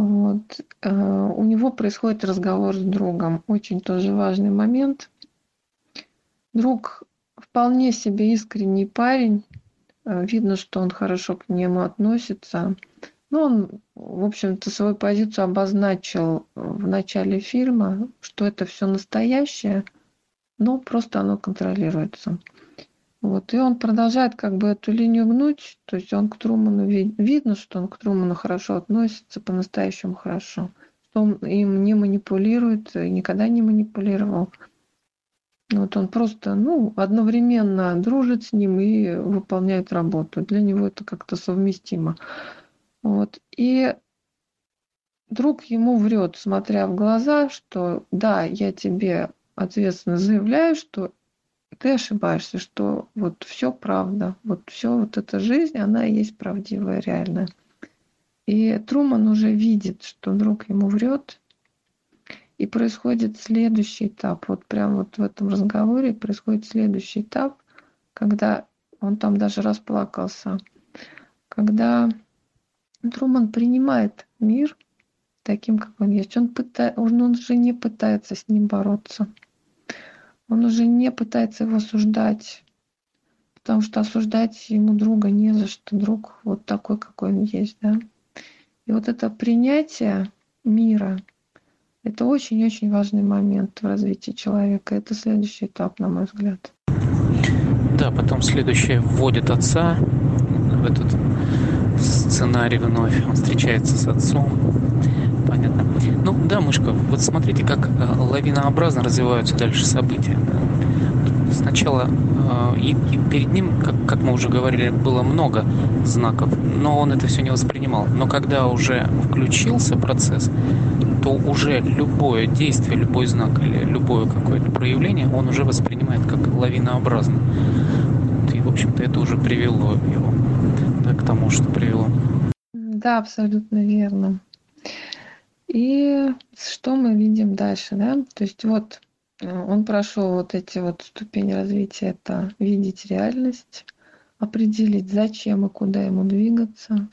вот. Э, у него происходит разговор с другом. Очень тоже важный момент. Друг вполне себе искренний парень. Э, видно, что он хорошо к нему относится. Но он, в общем-то, свою позицию обозначил в начале фильма, что это все настоящее, но просто оно контролируется. Вот. И он продолжает как бы эту линию гнуть, то есть он к Труману ви- видно, что он к Труману хорошо относится, по-настоящему хорошо, что он им не манипулирует, никогда не манипулировал. Вот он просто, ну, одновременно дружит с ним и выполняет работу. Для него это как-то совместимо. Вот. И друг ему врет, смотря в глаза, что да, я тебе ответственно заявляю, что ты ошибаешься, что вот все правда, вот все вот эта жизнь, она и есть правдивая, реальная. И Труман уже видит, что друг ему врет, и происходит следующий этап. Вот прямо вот в этом разговоре происходит следующий этап, когда он там даже расплакался, когда Труман принимает мир таким, как он есть. Он, пыта... он же не пытается с ним бороться. Он уже не пытается его осуждать, потому что осуждать ему друга не за что. Друг вот такой, какой он есть, да. И вот это принятие мира, это очень-очень важный момент в развитии человека. Это следующий этап, на мой взгляд. Да, потом следующее вводит отца в этот сценарий вновь. Он встречается с отцом понятно. Ну да, Мышка, вот смотрите, как э, лавинообразно развиваются дальше события. Сначала э, и, и перед ним, как, как мы уже говорили, было много знаков, но он это все не воспринимал. Но когда уже включился процесс, то уже любое действие, любой знак или любое какое-то проявление он уже воспринимает как лавинообразно. И, в общем-то, это уже привело его да, к тому, что привело. Да, абсолютно верно. И что мы видим дальше, да? То есть вот э, он прошел вот эти вот ступени развития, это видеть реальность, определить, зачем и куда ему двигаться,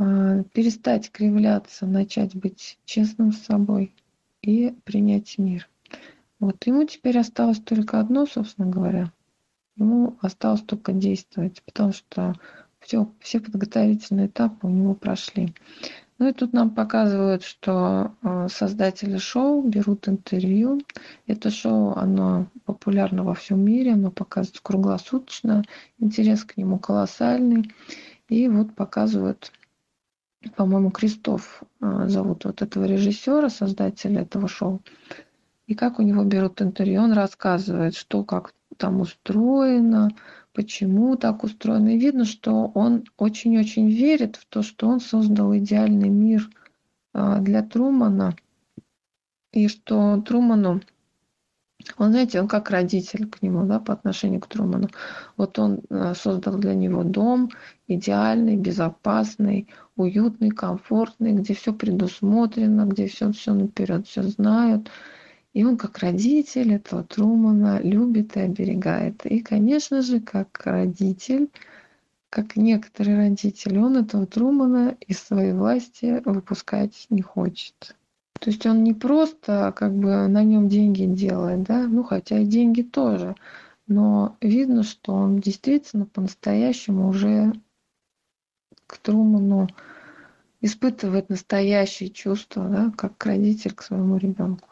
а, перестать кривляться, начать быть честным с собой и принять мир. Вот ему теперь осталось только одно, собственно говоря. Ему осталось только действовать, потому что все, все подготовительные этапы у него прошли. Ну и тут нам показывают, что э, создатели шоу берут интервью. Это шоу, оно популярно во всем мире, оно показывается круглосуточно, интерес к нему колоссальный. И вот показывают, по-моему, Кристоф э, зовут вот этого режиссера, создателя этого шоу. И как у него берут интервью, он рассказывает, что как там устроено, почему так устроено. И видно, что он очень-очень верит в то, что он создал идеальный мир а, для Трумана. И что Труману, он, знаете, он как родитель к нему, да, по отношению к Труману. Вот он а, создал для него дом идеальный, безопасный, уютный, комфортный, где все предусмотрено, где все, все наперед, все знают. И он как родитель этого Трумана любит и оберегает. И, конечно же, как родитель, как некоторые родители, он этого Трумана из своей власти выпускать не хочет. То есть он не просто как бы на нем деньги делает, да, ну хотя и деньги тоже, но видно, что он действительно по-настоящему уже к Труману испытывает настоящие чувства, да, как родитель к своему ребенку.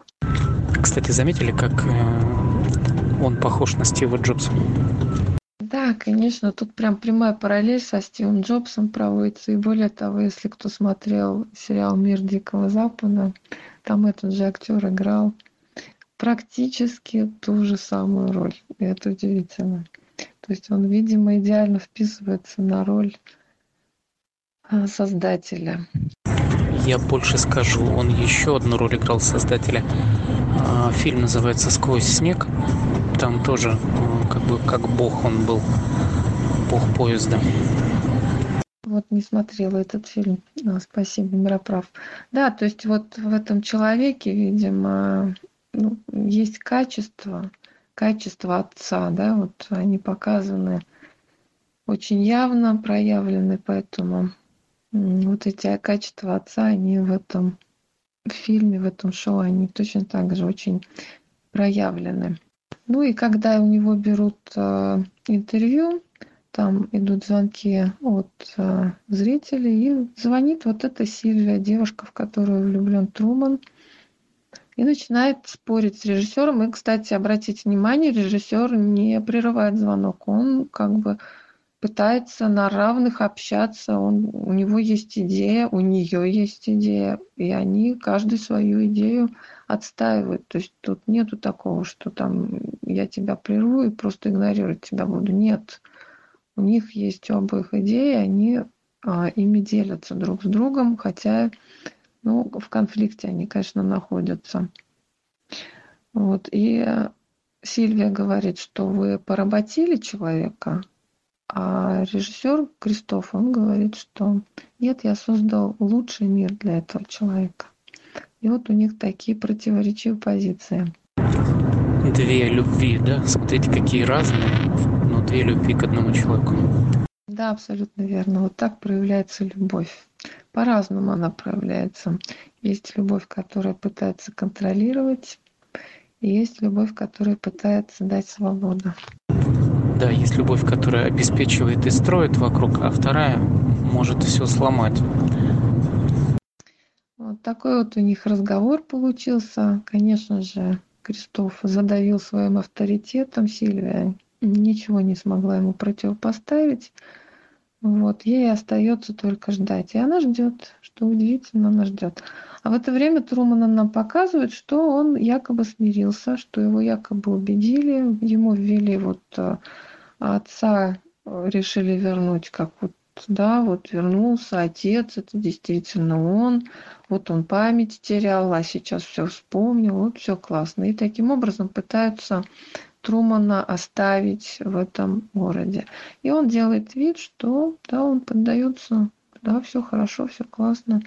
Кстати, заметили, как э, он похож на Стива Джобса? Да, конечно, тут прям прямая параллель со Стивом Джобсом проводится. И более того, если кто смотрел сериал «Мир Дикого Запада», там этот же актер играл практически ту же самую роль. И это удивительно. То есть он, видимо, идеально вписывается на роль а, создателя. Я больше скажу, он еще одну роль играл создателя. А, фильм называется «Сквозь снег». Там тоже как бы как бог он был, бог поезда. Вот не смотрела этот фильм. А, спасибо, Мироправ. Да, то есть вот в этом человеке, видимо, ну, есть качество, качество отца, да, вот они показаны очень явно проявлены, поэтому вот эти качества отца, они в этом фильме, в этом шоу, они точно так же очень проявлены. Ну и когда у него берут э, интервью, там идут звонки от э, зрителей, и звонит вот эта Сильвия, девушка, в которую влюблен Труман, и начинает спорить с режиссером. И, кстати, обратите внимание, режиссер не прерывает звонок, он как бы пытается на равных общаться, он, у него есть идея, у нее есть идея, и они каждый свою идею отстаивают. То есть тут нету такого, что там я тебя прерву и просто игнорировать тебя буду. Нет. У них есть оба их идеи, они а, ими делятся друг с другом, хотя ну, в конфликте они, конечно, находятся. Вот. И Сильвия говорит, что вы поработили человека, а режиссер Кристоф, он говорит, что нет, я создал лучший мир для этого человека. И вот у них такие противоречивые позиции. Две любви, да? Смотрите, какие разные, но две любви к одному человеку. Да, абсолютно верно. Вот так проявляется любовь. По-разному она проявляется. Есть любовь, которая пытается контролировать, и есть любовь, которая пытается дать свободу. Да, есть любовь, которая обеспечивает и строит вокруг, а вторая может все сломать. Вот такой вот у них разговор получился. Конечно же, Кристоф задавил своим авторитетом, Сильвия ничего не смогла ему противопоставить. Вот, ей остается только ждать. И она ждет, что удивительно, она ждет. А в это время Трумана нам показывает, что он якобы смирился, что его якобы убедили, ему ввели вот э, отца э, решили вернуть, как вот, да, вот вернулся отец, это действительно он, вот он память терял, а сейчас все вспомнил, вот все классно. И таким образом пытаются Трумана оставить в этом городе. И он делает вид, что да, он поддается, да, все хорошо, все классно.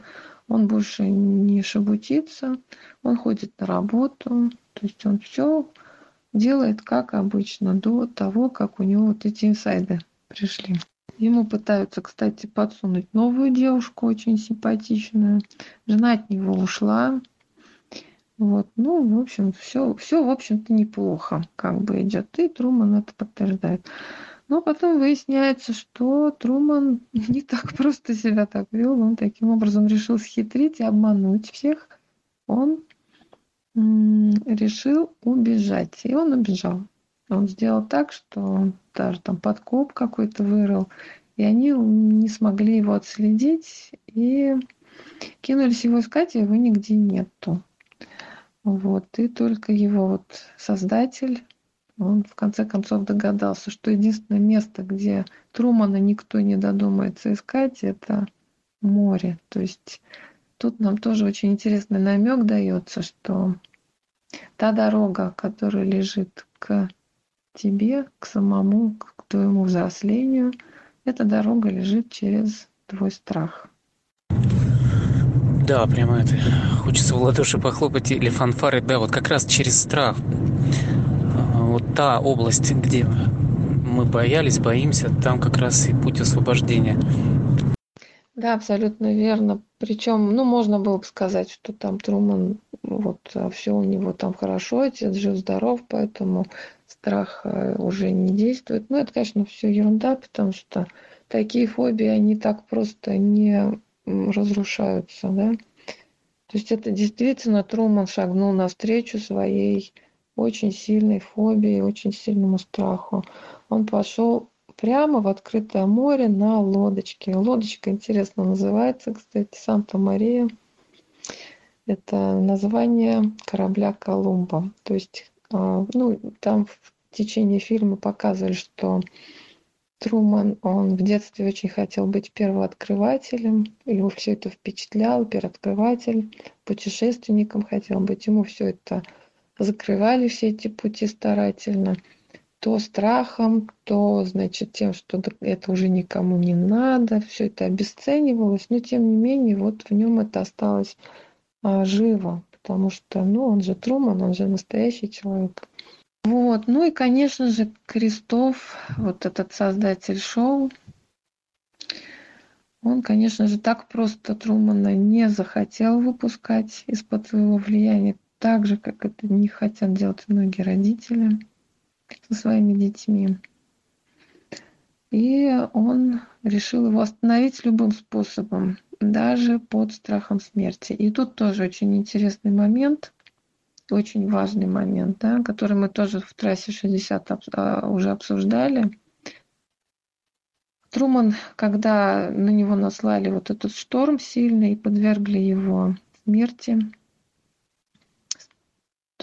Он больше не шебутится, он ходит на работу, то есть он все делает как обычно до того, как у него вот эти инсайды пришли. Ему пытаются, кстати, подсунуть новую девушку, очень симпатичную. Жена от него ушла. Вот, ну, в общем, все, все, в общем-то, неплохо, как бы идет. И Труман это подтверждает. Но потом выясняется, что Труман не так просто себя так вел. Он таким образом решил схитрить и обмануть всех. Он решил убежать. И он убежал. Он сделал так, что даже там подкоп какой-то вырыл. И они не смогли его отследить. И кинулись его искать, и его нигде нету. Вот. И только его вот создатель, он в конце концов догадался, что единственное место, где Трумана никто не додумается искать, это море. То есть тут нам тоже очень интересный намек дается, что та дорога, которая лежит к тебе, к самому, к твоему взрослению, эта дорога лежит через твой страх. Да, прямо это хочется в ладоши похлопать или фанфары. Да, вот как раз через страх. Вот та область, где мы боялись, боимся, там как раз и путь освобождения. Да, абсолютно верно. Причем, ну, можно было бы сказать, что там Труман, вот, а все у него там хорошо, отец жив-здоров, поэтому страх э, уже не действует. Ну, это, конечно, все ерунда, потому что такие фобии, они так просто не разрушаются, да. То есть это действительно Труман шагнул навстречу своей очень сильной фобии, очень сильному страху. Он пошел прямо в открытое море на лодочке. Лодочка интересно называется, кстати, Санта-Мария. Это название корабля Колумба. То есть, а, ну, там в течение фильма показывали, что Труман, он в детстве очень хотел быть первооткрывателем, его все это впечатляло, первооткрыватель, путешественником хотел быть, ему все это закрывали, все эти пути старательно, то страхом, то, значит, тем, что это уже никому не надо, все это обесценивалось, но тем не менее, вот в нем это осталось а, живо, потому что, ну, он же Труман, он же настоящий человек. Вот. Ну и, конечно же, Крестов, вот этот создатель шоу, он, конечно же, так просто Трумана не захотел выпускать из-под своего влияния, так же, как это не хотят делать многие родители со своими детьми. И он решил его остановить любым способом, даже под страхом смерти. И тут тоже очень интересный момент очень важный момент, да, который мы тоже в трассе 60 а, уже обсуждали. Труман, когда на него наслали вот этот шторм сильный и подвергли его смерти,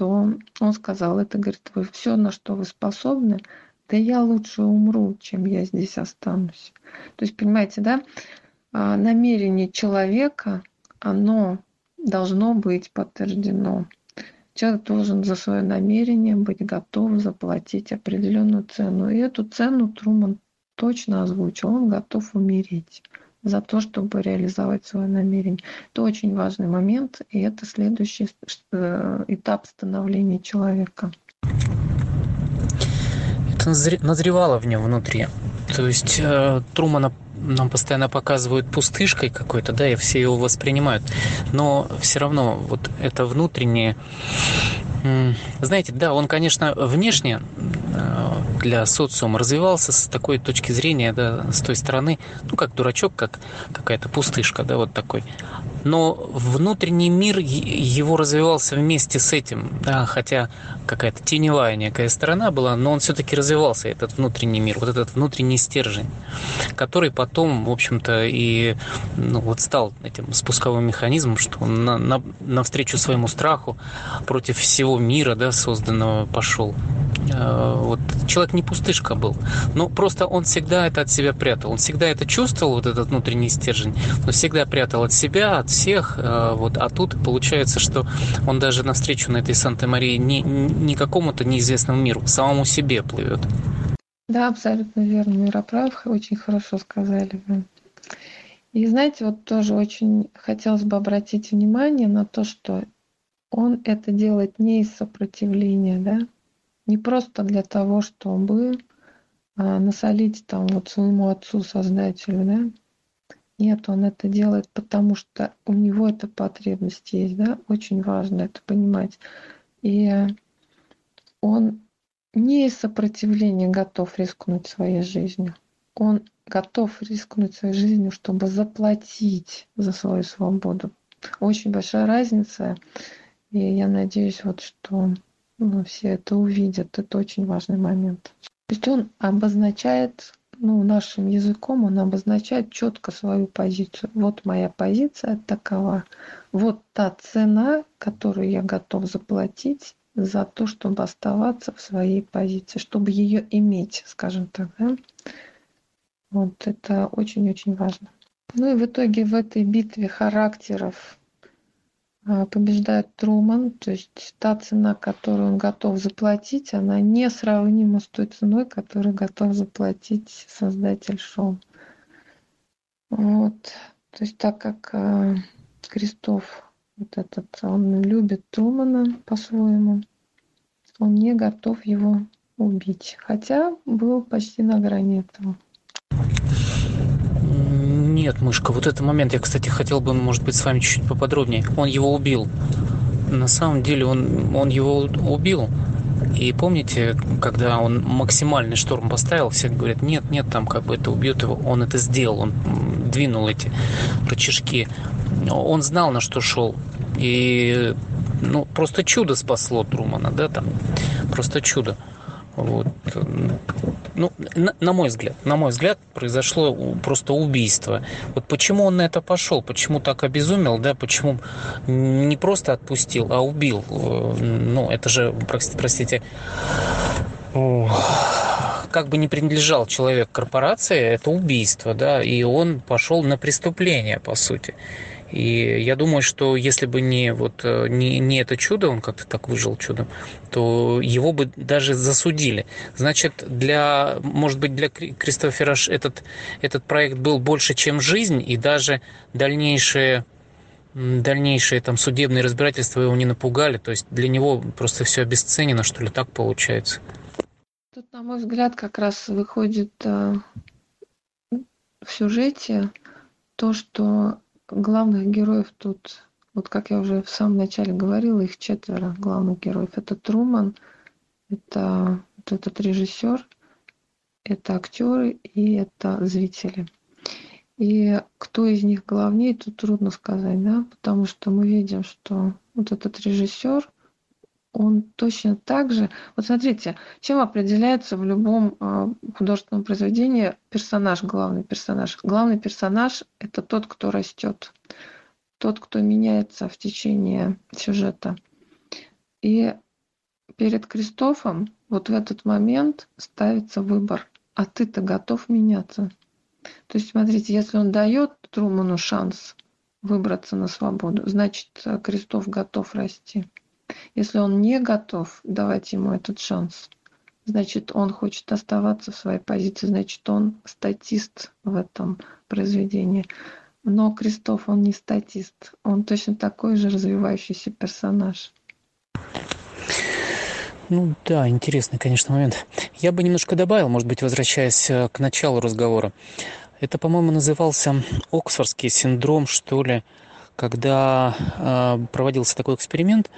то он сказал, это, говорит, вы все, на что вы способны, да я лучше умру, чем я здесь останусь. То есть, понимаете, да, а, намерение человека, оно должно быть подтверждено человек должен за свое намерение быть готов заплатить определенную цену. И эту цену Труман точно озвучил. Он готов умереть за то, чтобы реализовать свое намерение. Это очень важный момент, и это следующий э, этап становления человека. Это назревало в нем внутри. То есть э, Трумана нам постоянно показывают пустышкой какой-то, да, и все его воспринимают. Но все равно вот это внутреннее знаете, да, он, конечно, внешне э, для социума развивался с такой точки зрения, да, с той стороны, ну, как дурачок, как какая-то пустышка, да, вот такой но внутренний мир его развивался вместе с этим, да, хотя какая-то теневая некая сторона была, но он все-таки развивался, этот внутренний мир, вот этот внутренний стержень, который потом, в общем-то, и ну, вот стал этим спусковым механизмом, что он на, на, навстречу своему страху против всего мира, да, созданного пошел. Э, вот человек не пустышка был, но просто он всегда это от себя прятал, он всегда это чувствовал, вот этот внутренний стержень, но всегда прятал от себя, от всех, э, вот, а тут получается, что он даже навстречу на этой Санта-Марии не, не какому-то неизвестному миру, самому себе плывет. Да, абсолютно верно, Мироправ, очень хорошо сказали. И знаете, вот тоже очень хотелось бы обратить внимание на то, что он это делает не из сопротивления, да, не просто для того, чтобы а, насолить там вот своему отцу-создателю, да, нет, он это делает, потому что у него эта потребность есть, да, очень важно это понимать. И он не из сопротивления готов рискнуть своей жизнью. Он готов рискнуть своей жизнью, чтобы заплатить за свою свободу. Очень большая разница. И я надеюсь, вот, что ну, все это увидят. Это очень важный момент. То есть он обозначает, ну, нашим языком он обозначает четко свою позицию. Вот моя позиция такова. Вот та цена, которую я готов заплатить за то, чтобы оставаться в своей позиции, чтобы ее иметь, скажем так. Да? Вот это очень-очень важно. Ну и в итоге в этой битве характеров побеждает Труман, то есть та цена, которую он готов заплатить, она несравнима с той ценой, которую готов заплатить создатель шоу. Вот. То есть так как э, Крестов вот этот, он любит Трумана по-своему, он не готов его убить, хотя был почти на грани этого. Нет, мышка, вот этот момент я, кстати, хотел бы, может быть, с вами чуть-чуть поподробнее. Он его убил. На самом деле он, он его убил. И помните, когда он максимальный шторм поставил, все говорят, нет, нет, там как бы это убьет его. Он это сделал, он двинул эти рычажки. Он знал, на что шел. И ну, просто чудо спасло Трумана, да, там. Просто чудо. Вот. Ну, на, на мой взгляд, на мой взгляд, произошло просто убийство. Вот почему он на это пошел, почему так обезумел, да, почему не просто отпустил, а убил. Э, ну, это же, простите, как бы не принадлежал человек корпорации, это убийство, да, и он пошел на преступление, по сути. И я думаю, что если бы не, вот, э, не, не это чудо, он как-то так выжил чудом, то его бы даже засудили. Значит, для, может быть, для Кристофера этот, этот проект был больше, чем жизнь, и даже дальнейшие дальнейшие там судебные разбирательства его не напугали, то есть для него просто все обесценено, что ли, так получается. Тут, на мой взгляд, как раз выходит э, в сюжете то, что главных героев тут, вот как я уже в самом начале говорила, их четверо главных героев. Это Труман, это вот этот режиссер, это актеры и это зрители. И кто из них главнее, тут трудно сказать, да, потому что мы видим, что вот этот режиссер, он точно так же... Вот смотрите, чем определяется в любом э, художественном произведении персонаж, главный персонаж? Главный персонаж – это тот, кто растет, тот, кто меняется в течение сюжета. И перед Кристофом вот в этот момент ставится выбор, а ты-то готов меняться. То есть, смотрите, если он дает Труману шанс выбраться на свободу, значит, Кристоф готов расти. Если он не готов давать ему этот шанс, значит, он хочет оставаться в своей позиции, значит, он статист в этом произведении. Но Крестов, он не статист, он точно такой же развивающийся персонаж. Ну да, интересный, конечно, момент. Я бы немножко добавил, может быть, возвращаясь э, к началу разговора. Это, по-моему, назывался Оксфордский синдром, что ли, когда э, проводился такой эксперимент,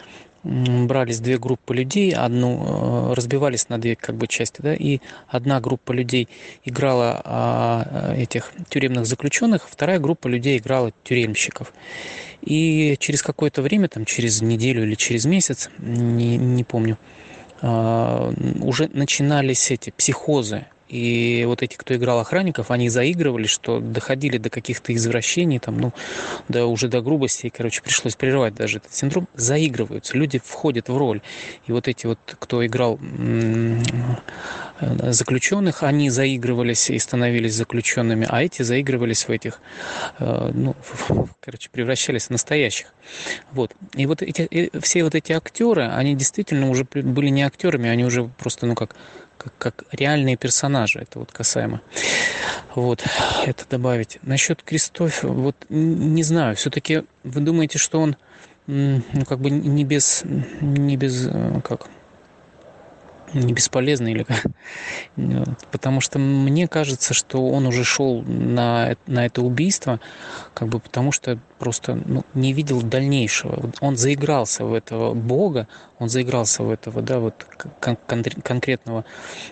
брались две группы людей, одну э, разбивались на две как бы части, да, и одна группа людей играла а, этих тюремных заключенных, вторая группа людей играла тюремщиков. И через какое-то время, там через неделю или через месяц, не, не помню, а, уже начинались эти психозы и вот эти, кто играл охранников, они заигрывали, что доходили до каких-то извращений, там, ну, да, уже до грубости, и, короче, пришлось прерывать даже этот синдром. Заигрываются, люди входят в роль. И вот эти вот, кто играл заключенных, они заигрывались и становились заключенными, а эти заигрывались в этих, э, ну, короче, превращались в настоящих. Вот. И вот эти, все вот эти актеры, они действительно уже были не актерами, они уже просто, ну, как как, как реальные персонажи. Это вот касаемо. Вот, это добавить. Насчет Кристоф, вот не знаю, все-таки вы думаете, что он ну, как бы не без, не без, э, как, бесполезно или как. Потому что мне кажется, что он уже шел на, на это убийство, как бы потому что просто ну, не видел дальнейшего. Он заигрался в этого Бога, он заигрался в этого, да, вот кон- конкретного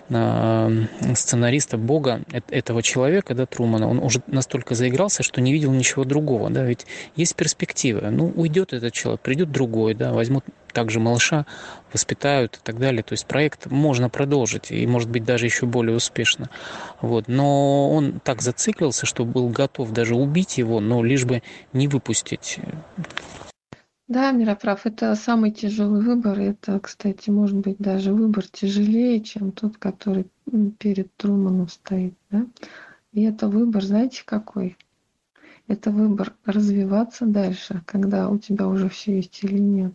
э, сценариста Бога, этого человека, да, Трумана. Он уже настолько заигрался, что не видел ничего другого, да, ведь есть перспектива. Ну, уйдет этот человек, придет другой, да, возьмут также малыша, воспитают и так далее. То есть проект можно продолжить и, может быть, даже еще более успешно. Вот. Но он так зациклился, что был готов даже убить его, но лишь бы не выпустить. Да, Мироправ, это самый тяжелый выбор. Это, кстати, может быть даже выбор тяжелее, чем тот, который перед Труманом стоит. Да? И это выбор, знаете, какой? Это выбор развиваться дальше, когда у тебя уже все есть или нет.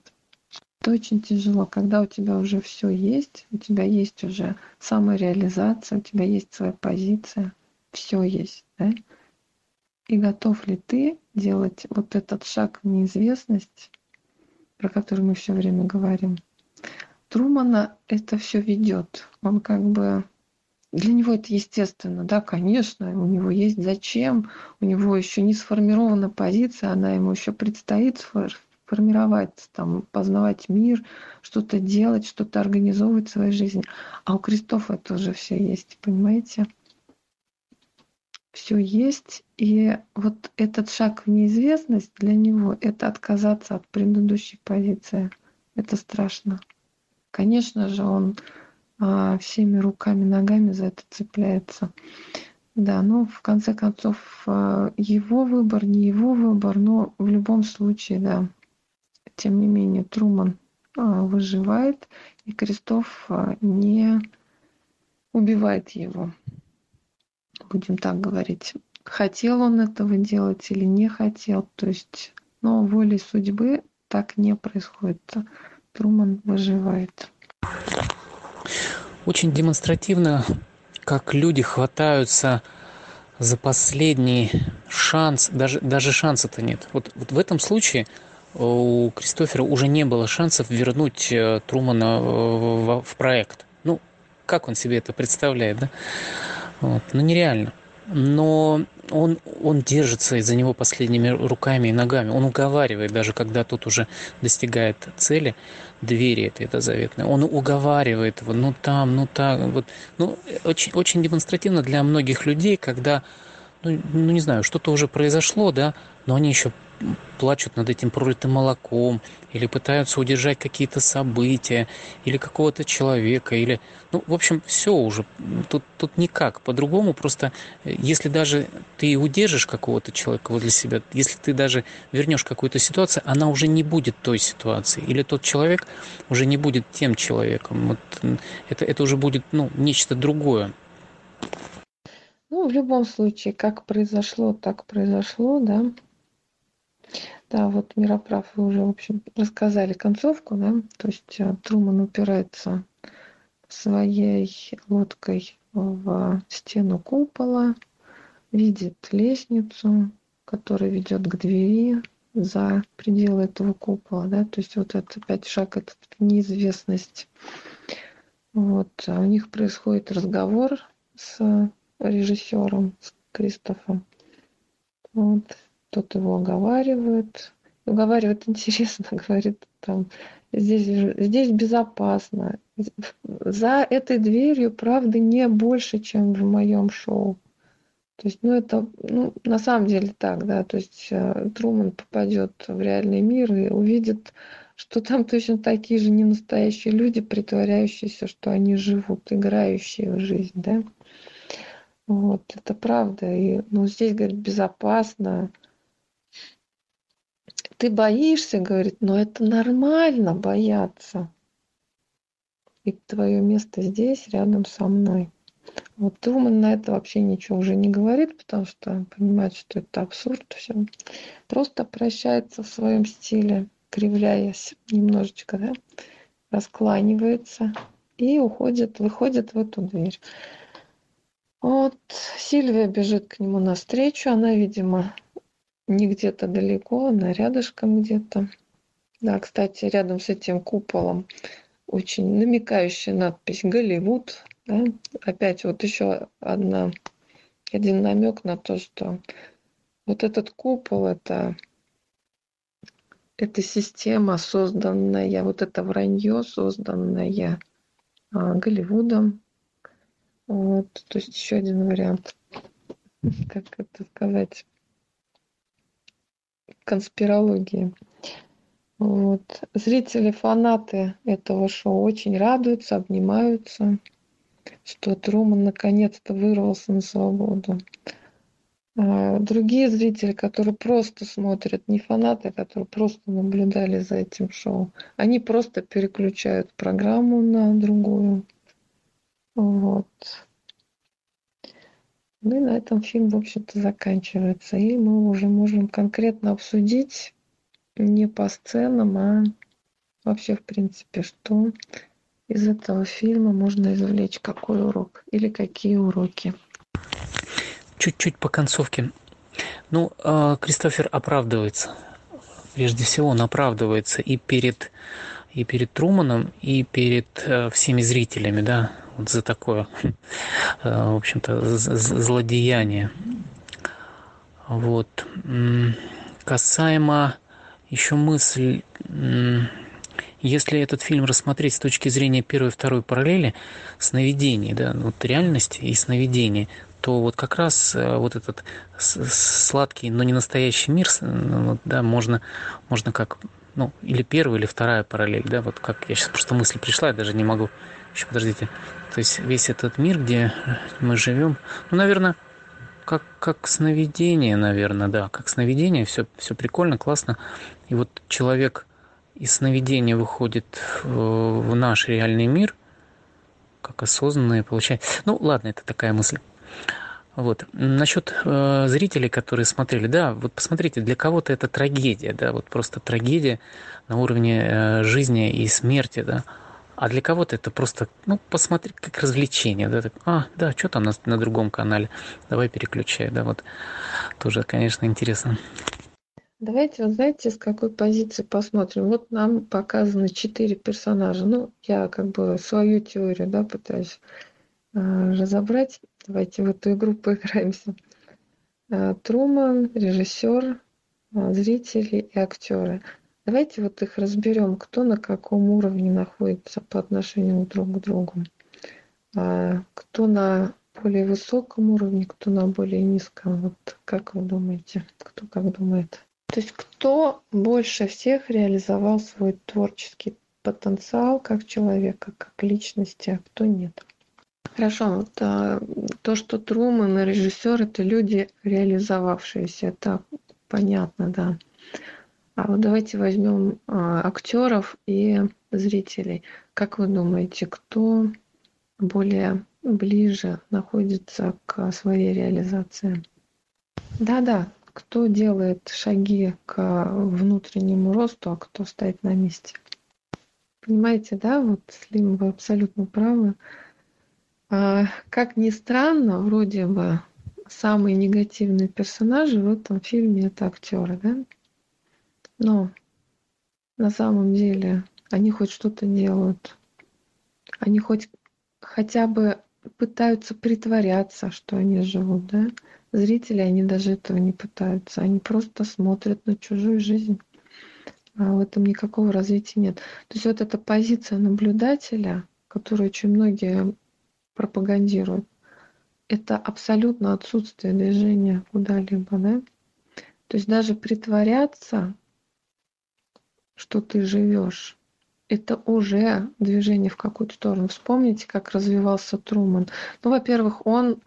Это очень тяжело, когда у тебя уже все есть, у тебя есть уже самореализация, у тебя есть своя позиция, все есть, да? И готов ли ты делать вот этот шаг в неизвестность, про который мы все время говорим? Трумана это все ведет. Он как бы для него это естественно, да, конечно, у него есть зачем, у него еще не сформирована позиция, она ему еще предстоит формировать, там, познавать мир, что-то делать, что-то организовывать в своей жизни. А у крестов это уже все есть, понимаете? Все есть, и вот этот шаг в неизвестность для него – это отказаться от предыдущей позиции. Это страшно. Конечно же, он а, всеми руками, ногами за это цепляется. Да, ну, в конце концов, а, его выбор, не его выбор, но в любом случае, да, тем не менее Труман а, выживает, и Крестов а, не убивает его. Будем так говорить. Хотел он этого делать или не хотел, то есть, но волей судьбы так не происходит. Труман выживает. Очень демонстративно, как люди хватаются за последний шанс, даже, даже шанса-то нет. Вот, вот в этом случае у Кристофера уже не было шансов вернуть э, Трумана в, в проект. Ну, как он себе это представляет, да? Вот. Ну, нереально. Но он, он держится из-за него последними руками и ногами. Он уговаривает, даже когда тот уже достигает цели, двери этой заветной. Он уговаривает его, ну там, ну так. Вот. Ну, очень, очень демонстративно для многих людей, когда, ну, ну не знаю, что-то уже произошло, да, но они еще плачут над этим пролитым молоком, или пытаются удержать какие-то события, или какого-то человека, или... Ну, в общем, все уже. Тут, тут никак. По-другому просто, э, если даже ты удержишь какого-то человека возле себя, если ты даже вернешь какую-то ситуацию, она уже не будет той ситуацией. Или тот человек уже не будет тем человеком. Вот это, это уже будет, ну, нечто другое. Ну, в любом случае, как произошло, так произошло, да. Да, вот Мироправ, вы уже, в общем, рассказали концовку, да, то есть э, Труман упирается своей лодкой в стену купола, видит лестницу, которая ведет к двери за пределы этого купола, да, то есть вот это опять шаг, это неизвестность. Вот, а у них происходит разговор с режиссером, с Кристофом. Вот, тот его уговаривает. Уговаривает интересно, говорит, там, здесь, здесь безопасно. За этой дверью правды не больше, чем в моем шоу. То есть, ну, это, ну, на самом деле так, да, то есть э, Труман попадет в реальный мир и увидит, что там точно такие же ненастоящие люди, притворяющиеся, что они живут, играющие в жизнь, да. Вот, это правда. И, ну, здесь, говорит, безопасно, ты боишься, говорит, но это нормально бояться. И твое место здесь, рядом со мной. Вот Труман на это вообще ничего уже не говорит, потому что понимает, что это абсурд все. Просто прощается в своем стиле, кривляясь немножечко, да, раскланивается и уходит, выходит в эту дверь. Вот Сильвия бежит к нему навстречу, она, видимо, не где-то далеко, она рядышком где-то. Да, кстати, рядом с этим куполом очень намекающая надпись «Голливуд». Да? Опять вот еще одна, один намек на то, что вот этот купол – это эта система, созданная, вот это вранье, созданное а, Голливудом. Вот, то есть еще один вариант, как это сказать, конспирологии. Вот. Зрители, фанаты этого шоу очень радуются, обнимаются, что Труман наконец-то вырвался на свободу. А другие зрители, которые просто смотрят, не фанаты, а которые просто наблюдали за этим шоу, они просто переключают программу на другую. Вот. Ну и на этом фильм, в общем-то, заканчивается. И мы уже можем конкретно обсудить не по сценам, а вообще, в принципе, что из этого фильма можно извлечь, какой урок или какие уроки чуть-чуть по концовке. Ну, а, Кристофер оправдывается. Прежде всего, он оправдывается и перед, и перед Труманом, и перед э, всеми зрителями, да, вот за такое, э, в общем-то, злодеяние. Вот. Касаемо еще мысль, если этот фильм рассмотреть с точки зрения первой и второй параллели, сновидений, да, вот реальности и сновидений, то вот как раз э, вот этот сладкий, но не настоящий мир, ну, да, можно, можно как, ну, или первая, или вторая параллель, да, вот как я сейчас просто мысль пришла, я даже не могу, еще подождите, то есть весь этот мир, где мы живем, ну, наверное, как, как сновидение, наверное, да, как сновидение, все, все прикольно, классно, и вот человек из сновидения выходит в наш реальный мир, как осознанное получает. Ну, ладно, это такая мысль. Вот. Насчет э, зрителей, которые смотрели, да, вот посмотрите, для кого-то это трагедия, да, вот просто трагедия на уровне э, жизни и смерти, да. А для кого-то это просто, ну, посмотреть как развлечение, да, так, а, да, что там на, на другом канале, давай переключай, да, вот тоже, конечно, интересно. Давайте, вот знаете, с какой позиции посмотрим. Вот нам показаны четыре персонажа. Ну, я как бы свою теорию, да, пытаюсь э, разобрать. Давайте в эту игру поиграемся. А, Труман, режиссер, а, зрители и актеры. Давайте вот их разберем, кто на каком уровне находится по отношению друг к другу. А, кто на более высоком уровне, кто на более низком. Вот как вы думаете? Кто как думает? То есть кто больше всех реализовал свой творческий потенциал как человека, как личности, а кто нет? Хорошо, вот а, то, что Труман и режиссер это люди реализовавшиеся, это понятно, да. А вот давайте возьмем а, актеров и зрителей. Как вы думаете, кто более ближе находится к своей реализации? Да-да, кто делает шаги к внутреннему росту, а кто стоит на месте. Понимаете, да, вот Слим, вы абсолютно правы. А, как ни странно, вроде бы самые негативные персонажи в этом фильме это актеры, да? Но на самом деле они хоть что-то делают. Они хоть хотя бы пытаются притворяться, что они живут, да? Зрители, они даже этого не пытаются. Они просто смотрят на чужую жизнь. А в этом никакого развития нет. То есть вот эта позиция наблюдателя, которую очень многие пропагандируют, это абсолютно отсутствие движения куда-либо, да? То есть даже притворяться, что ты живешь, это уже движение в какую-то сторону. Вспомните, как развивался Труман. Ну, во-первых, он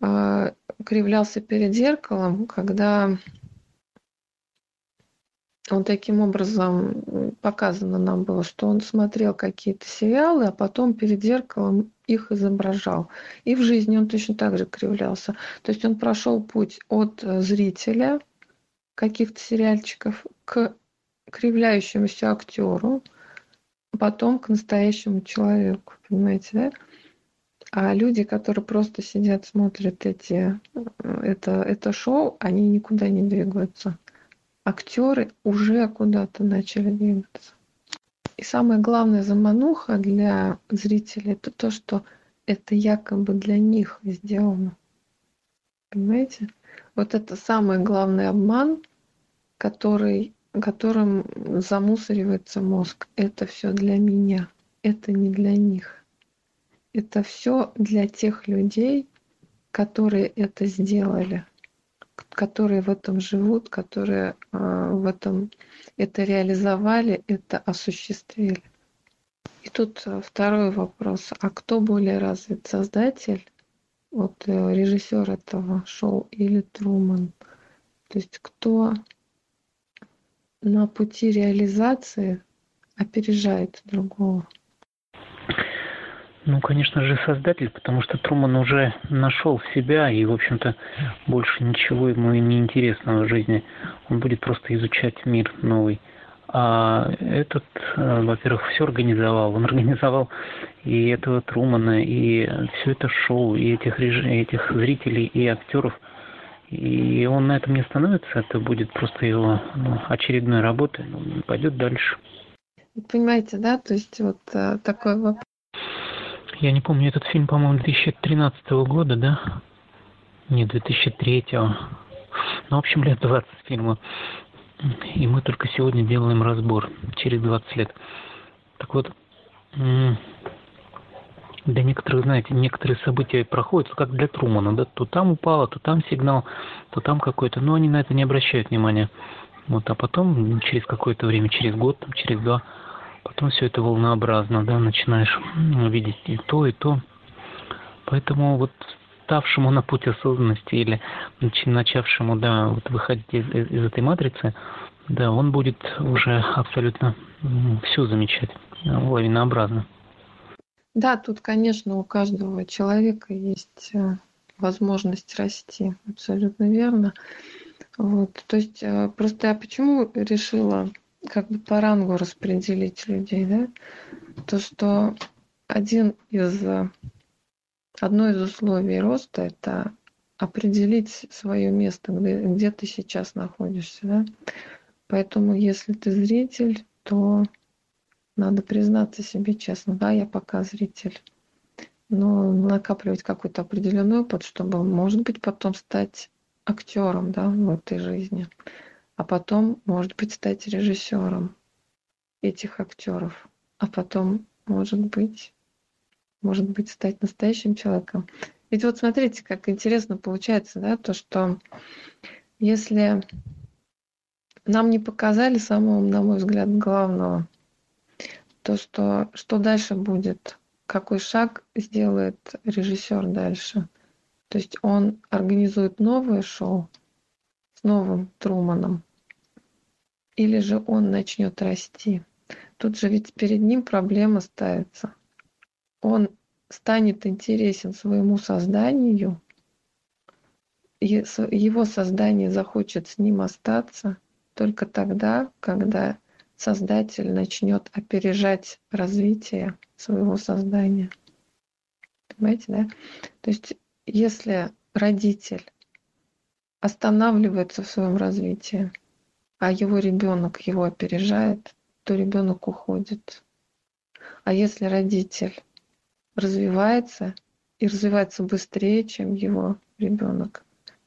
э, кривлялся перед зеркалом, когда он таким образом показано нам было, что он смотрел какие-то сериалы, а потом перед зеркалом их изображал. И в жизни он точно так же кривлялся. То есть он прошел путь от э, зрителя каких-то сериальчиков к кривляющемуся актеру, потом к настоящему человеку, понимаете, да? А люди, которые просто сидят, смотрят эти, э, это, это шоу, они никуда не двигаются. Актеры уже куда-то начали двигаться. И самая главная замануха для зрителей это то, что это якобы для них сделано. Понимаете? Вот это самый главный обман, который, которым замусоривается мозг. Это все для меня, это не для них. Это все для тех людей, которые это сделали, которые в этом живут, которые э, в этом это реализовали, это осуществили. И тут э, второй вопрос. А кто более развит, создатель, вот э, режиссер этого шоу или Труман? То есть кто на пути реализации опережает другого? Ну, конечно же, создатель, потому что Труман уже нашел себя, и, в общем-то, больше ничего ему не интересно в жизни. Он будет просто изучать мир новый. А этот, э, во-первых, все организовал. Он организовал и этого Трумана, и все это шоу, и этих, реж... этих зрителей, и актеров. И он на этом не остановится, это будет просто его ну, очередной работой, он пойдет дальше. Понимаете, да, то есть вот э, такой вопрос. Я не помню, этот фильм, по-моему, 2013 года, да? Не, 2003. Ну, в общем, лет 20 фильма. И мы только сегодня делаем разбор, через 20 лет. Так вот, для некоторых, знаете, некоторые события проходят, как для Трумана, да, то там упало, то там сигнал, то там какой-то, но они на это не обращают внимания. Вот, а потом, через какое-то время, через год, через два, потом все это волнообразно, да, начинаешь видеть и то, и то. Поэтому вот ставшему на путь осознанности или начавшему, да, вот выходить из, из, из этой матрицы, да, он будет уже абсолютно все замечать лавинообразно. Да, тут, конечно, у каждого человека есть э, возможность расти, абсолютно верно. Вот, то есть э, просто я почему решила как бы по рангу распределить людей, да? То, что один из э, Одно из условий роста – это определить свое место, где, где ты сейчас находишься. Да? Поэтому, если ты зритель, то надо признаться себе честно, да, я пока зритель. Но накапливать какой-то определенный опыт, чтобы, может быть, потом стать актером да, в этой жизни. А потом, может быть, стать режиссером этих актеров. А потом, может быть, может быть, стать настоящим человеком. Ведь вот смотрите, как интересно получается, да, то, что если нам не показали самого, на мой взгляд, главного, то, что, что дальше будет, какой шаг сделает режиссер дальше. То есть он организует новое шоу новым Труманом, или же он начнет расти. Тут же ведь перед ним проблема ставится – он станет интересен своему созданию, его создание захочет с ним остаться только тогда, когда создатель начнет опережать развитие своего создания. Понимаете, да? То есть, если родитель останавливается в своем развитии, а его ребенок его опережает, то ребенок уходит. А если родитель развивается и развивается быстрее, чем его ребенок,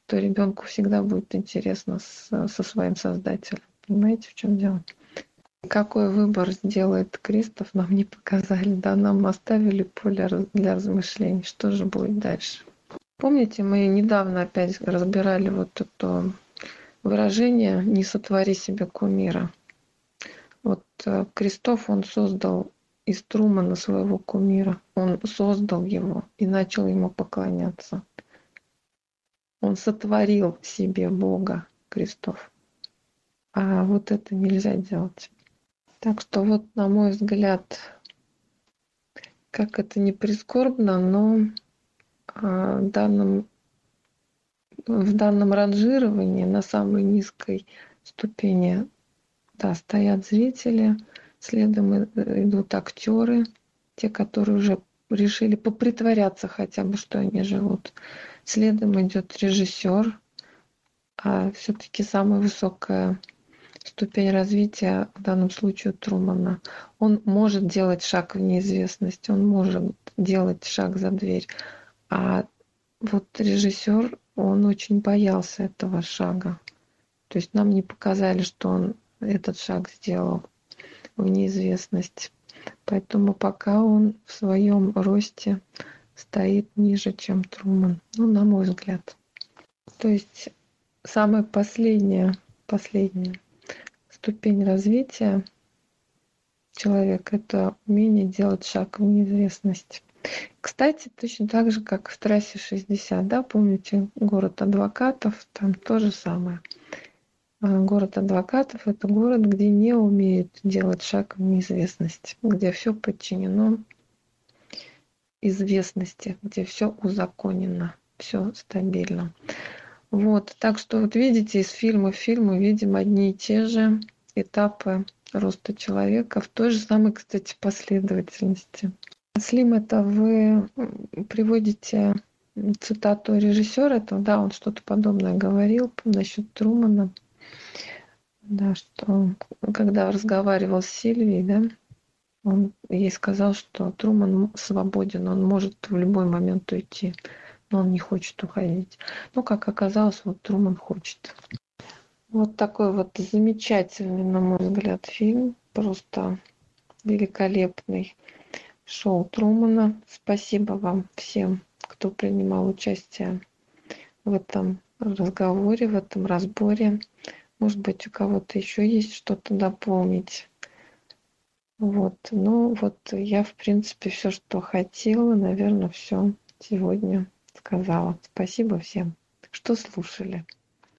то ребенку всегда будет интересно со своим создателем. Понимаете, в чем дело? Какой выбор сделает Кристоф, нам не показали, да, нам оставили поле для размышлений, что же будет дальше. Помните, мы недавно опять разбирали вот это выражение «не сотвори себе кумира». Вот э, Кристоф, он создал из Трумана своего кумира. Он создал его и начал ему поклоняться. Он сотворил себе Бога, Крестов. А вот это нельзя делать. Так что вот, на мой взгляд, как это не прискорбно, но данном, в данном ранжировании на самой низкой ступени да, стоят зрители – Следом идут актеры, те, которые уже решили попритворяться хотя бы, что они живут. Следом идет режиссер, а все-таки самая высокая ступень развития в данном случае Трумана. Он может делать шаг в неизвестность, он может делать шаг за дверь. А вот режиссер, он очень боялся этого шага. То есть нам не показали, что он этот шаг сделал в неизвестность. Поэтому пока он в своем росте стоит ниже, чем Труман. Ну, на мой взгляд. То есть самая последняя, последняя ступень развития человека – это умение делать шаг в неизвестность. Кстати, точно так же, как в трассе 60, да, помните, город адвокатов, там то же самое. А город адвокатов – это город, где не умеют делать шаг в неизвестность, где все подчинено известности, где все узаконено, все стабильно. Вот, так что вот видите, из фильма в фильм мы видим одни и те же этапы роста человека в той же самой, кстати, последовательности. Слим, это вы приводите цитату режиссера этого, да, он что-то подобное говорил насчет Трумана, да, что когда разговаривал с Сильвией, да, он ей сказал, что Труман свободен, он может в любой момент уйти, но он не хочет уходить. Но, как оказалось, вот Труман хочет. Вот такой вот замечательный, на мой взгляд, фильм, просто великолепный шоу Трумана. Спасибо вам всем, кто принимал участие в этом разговоре, в этом разборе. Может быть, у кого-то еще есть что-то дополнить. Вот, ну вот я, в принципе, все, что хотела, наверное, все сегодня сказала. Спасибо всем, что слушали.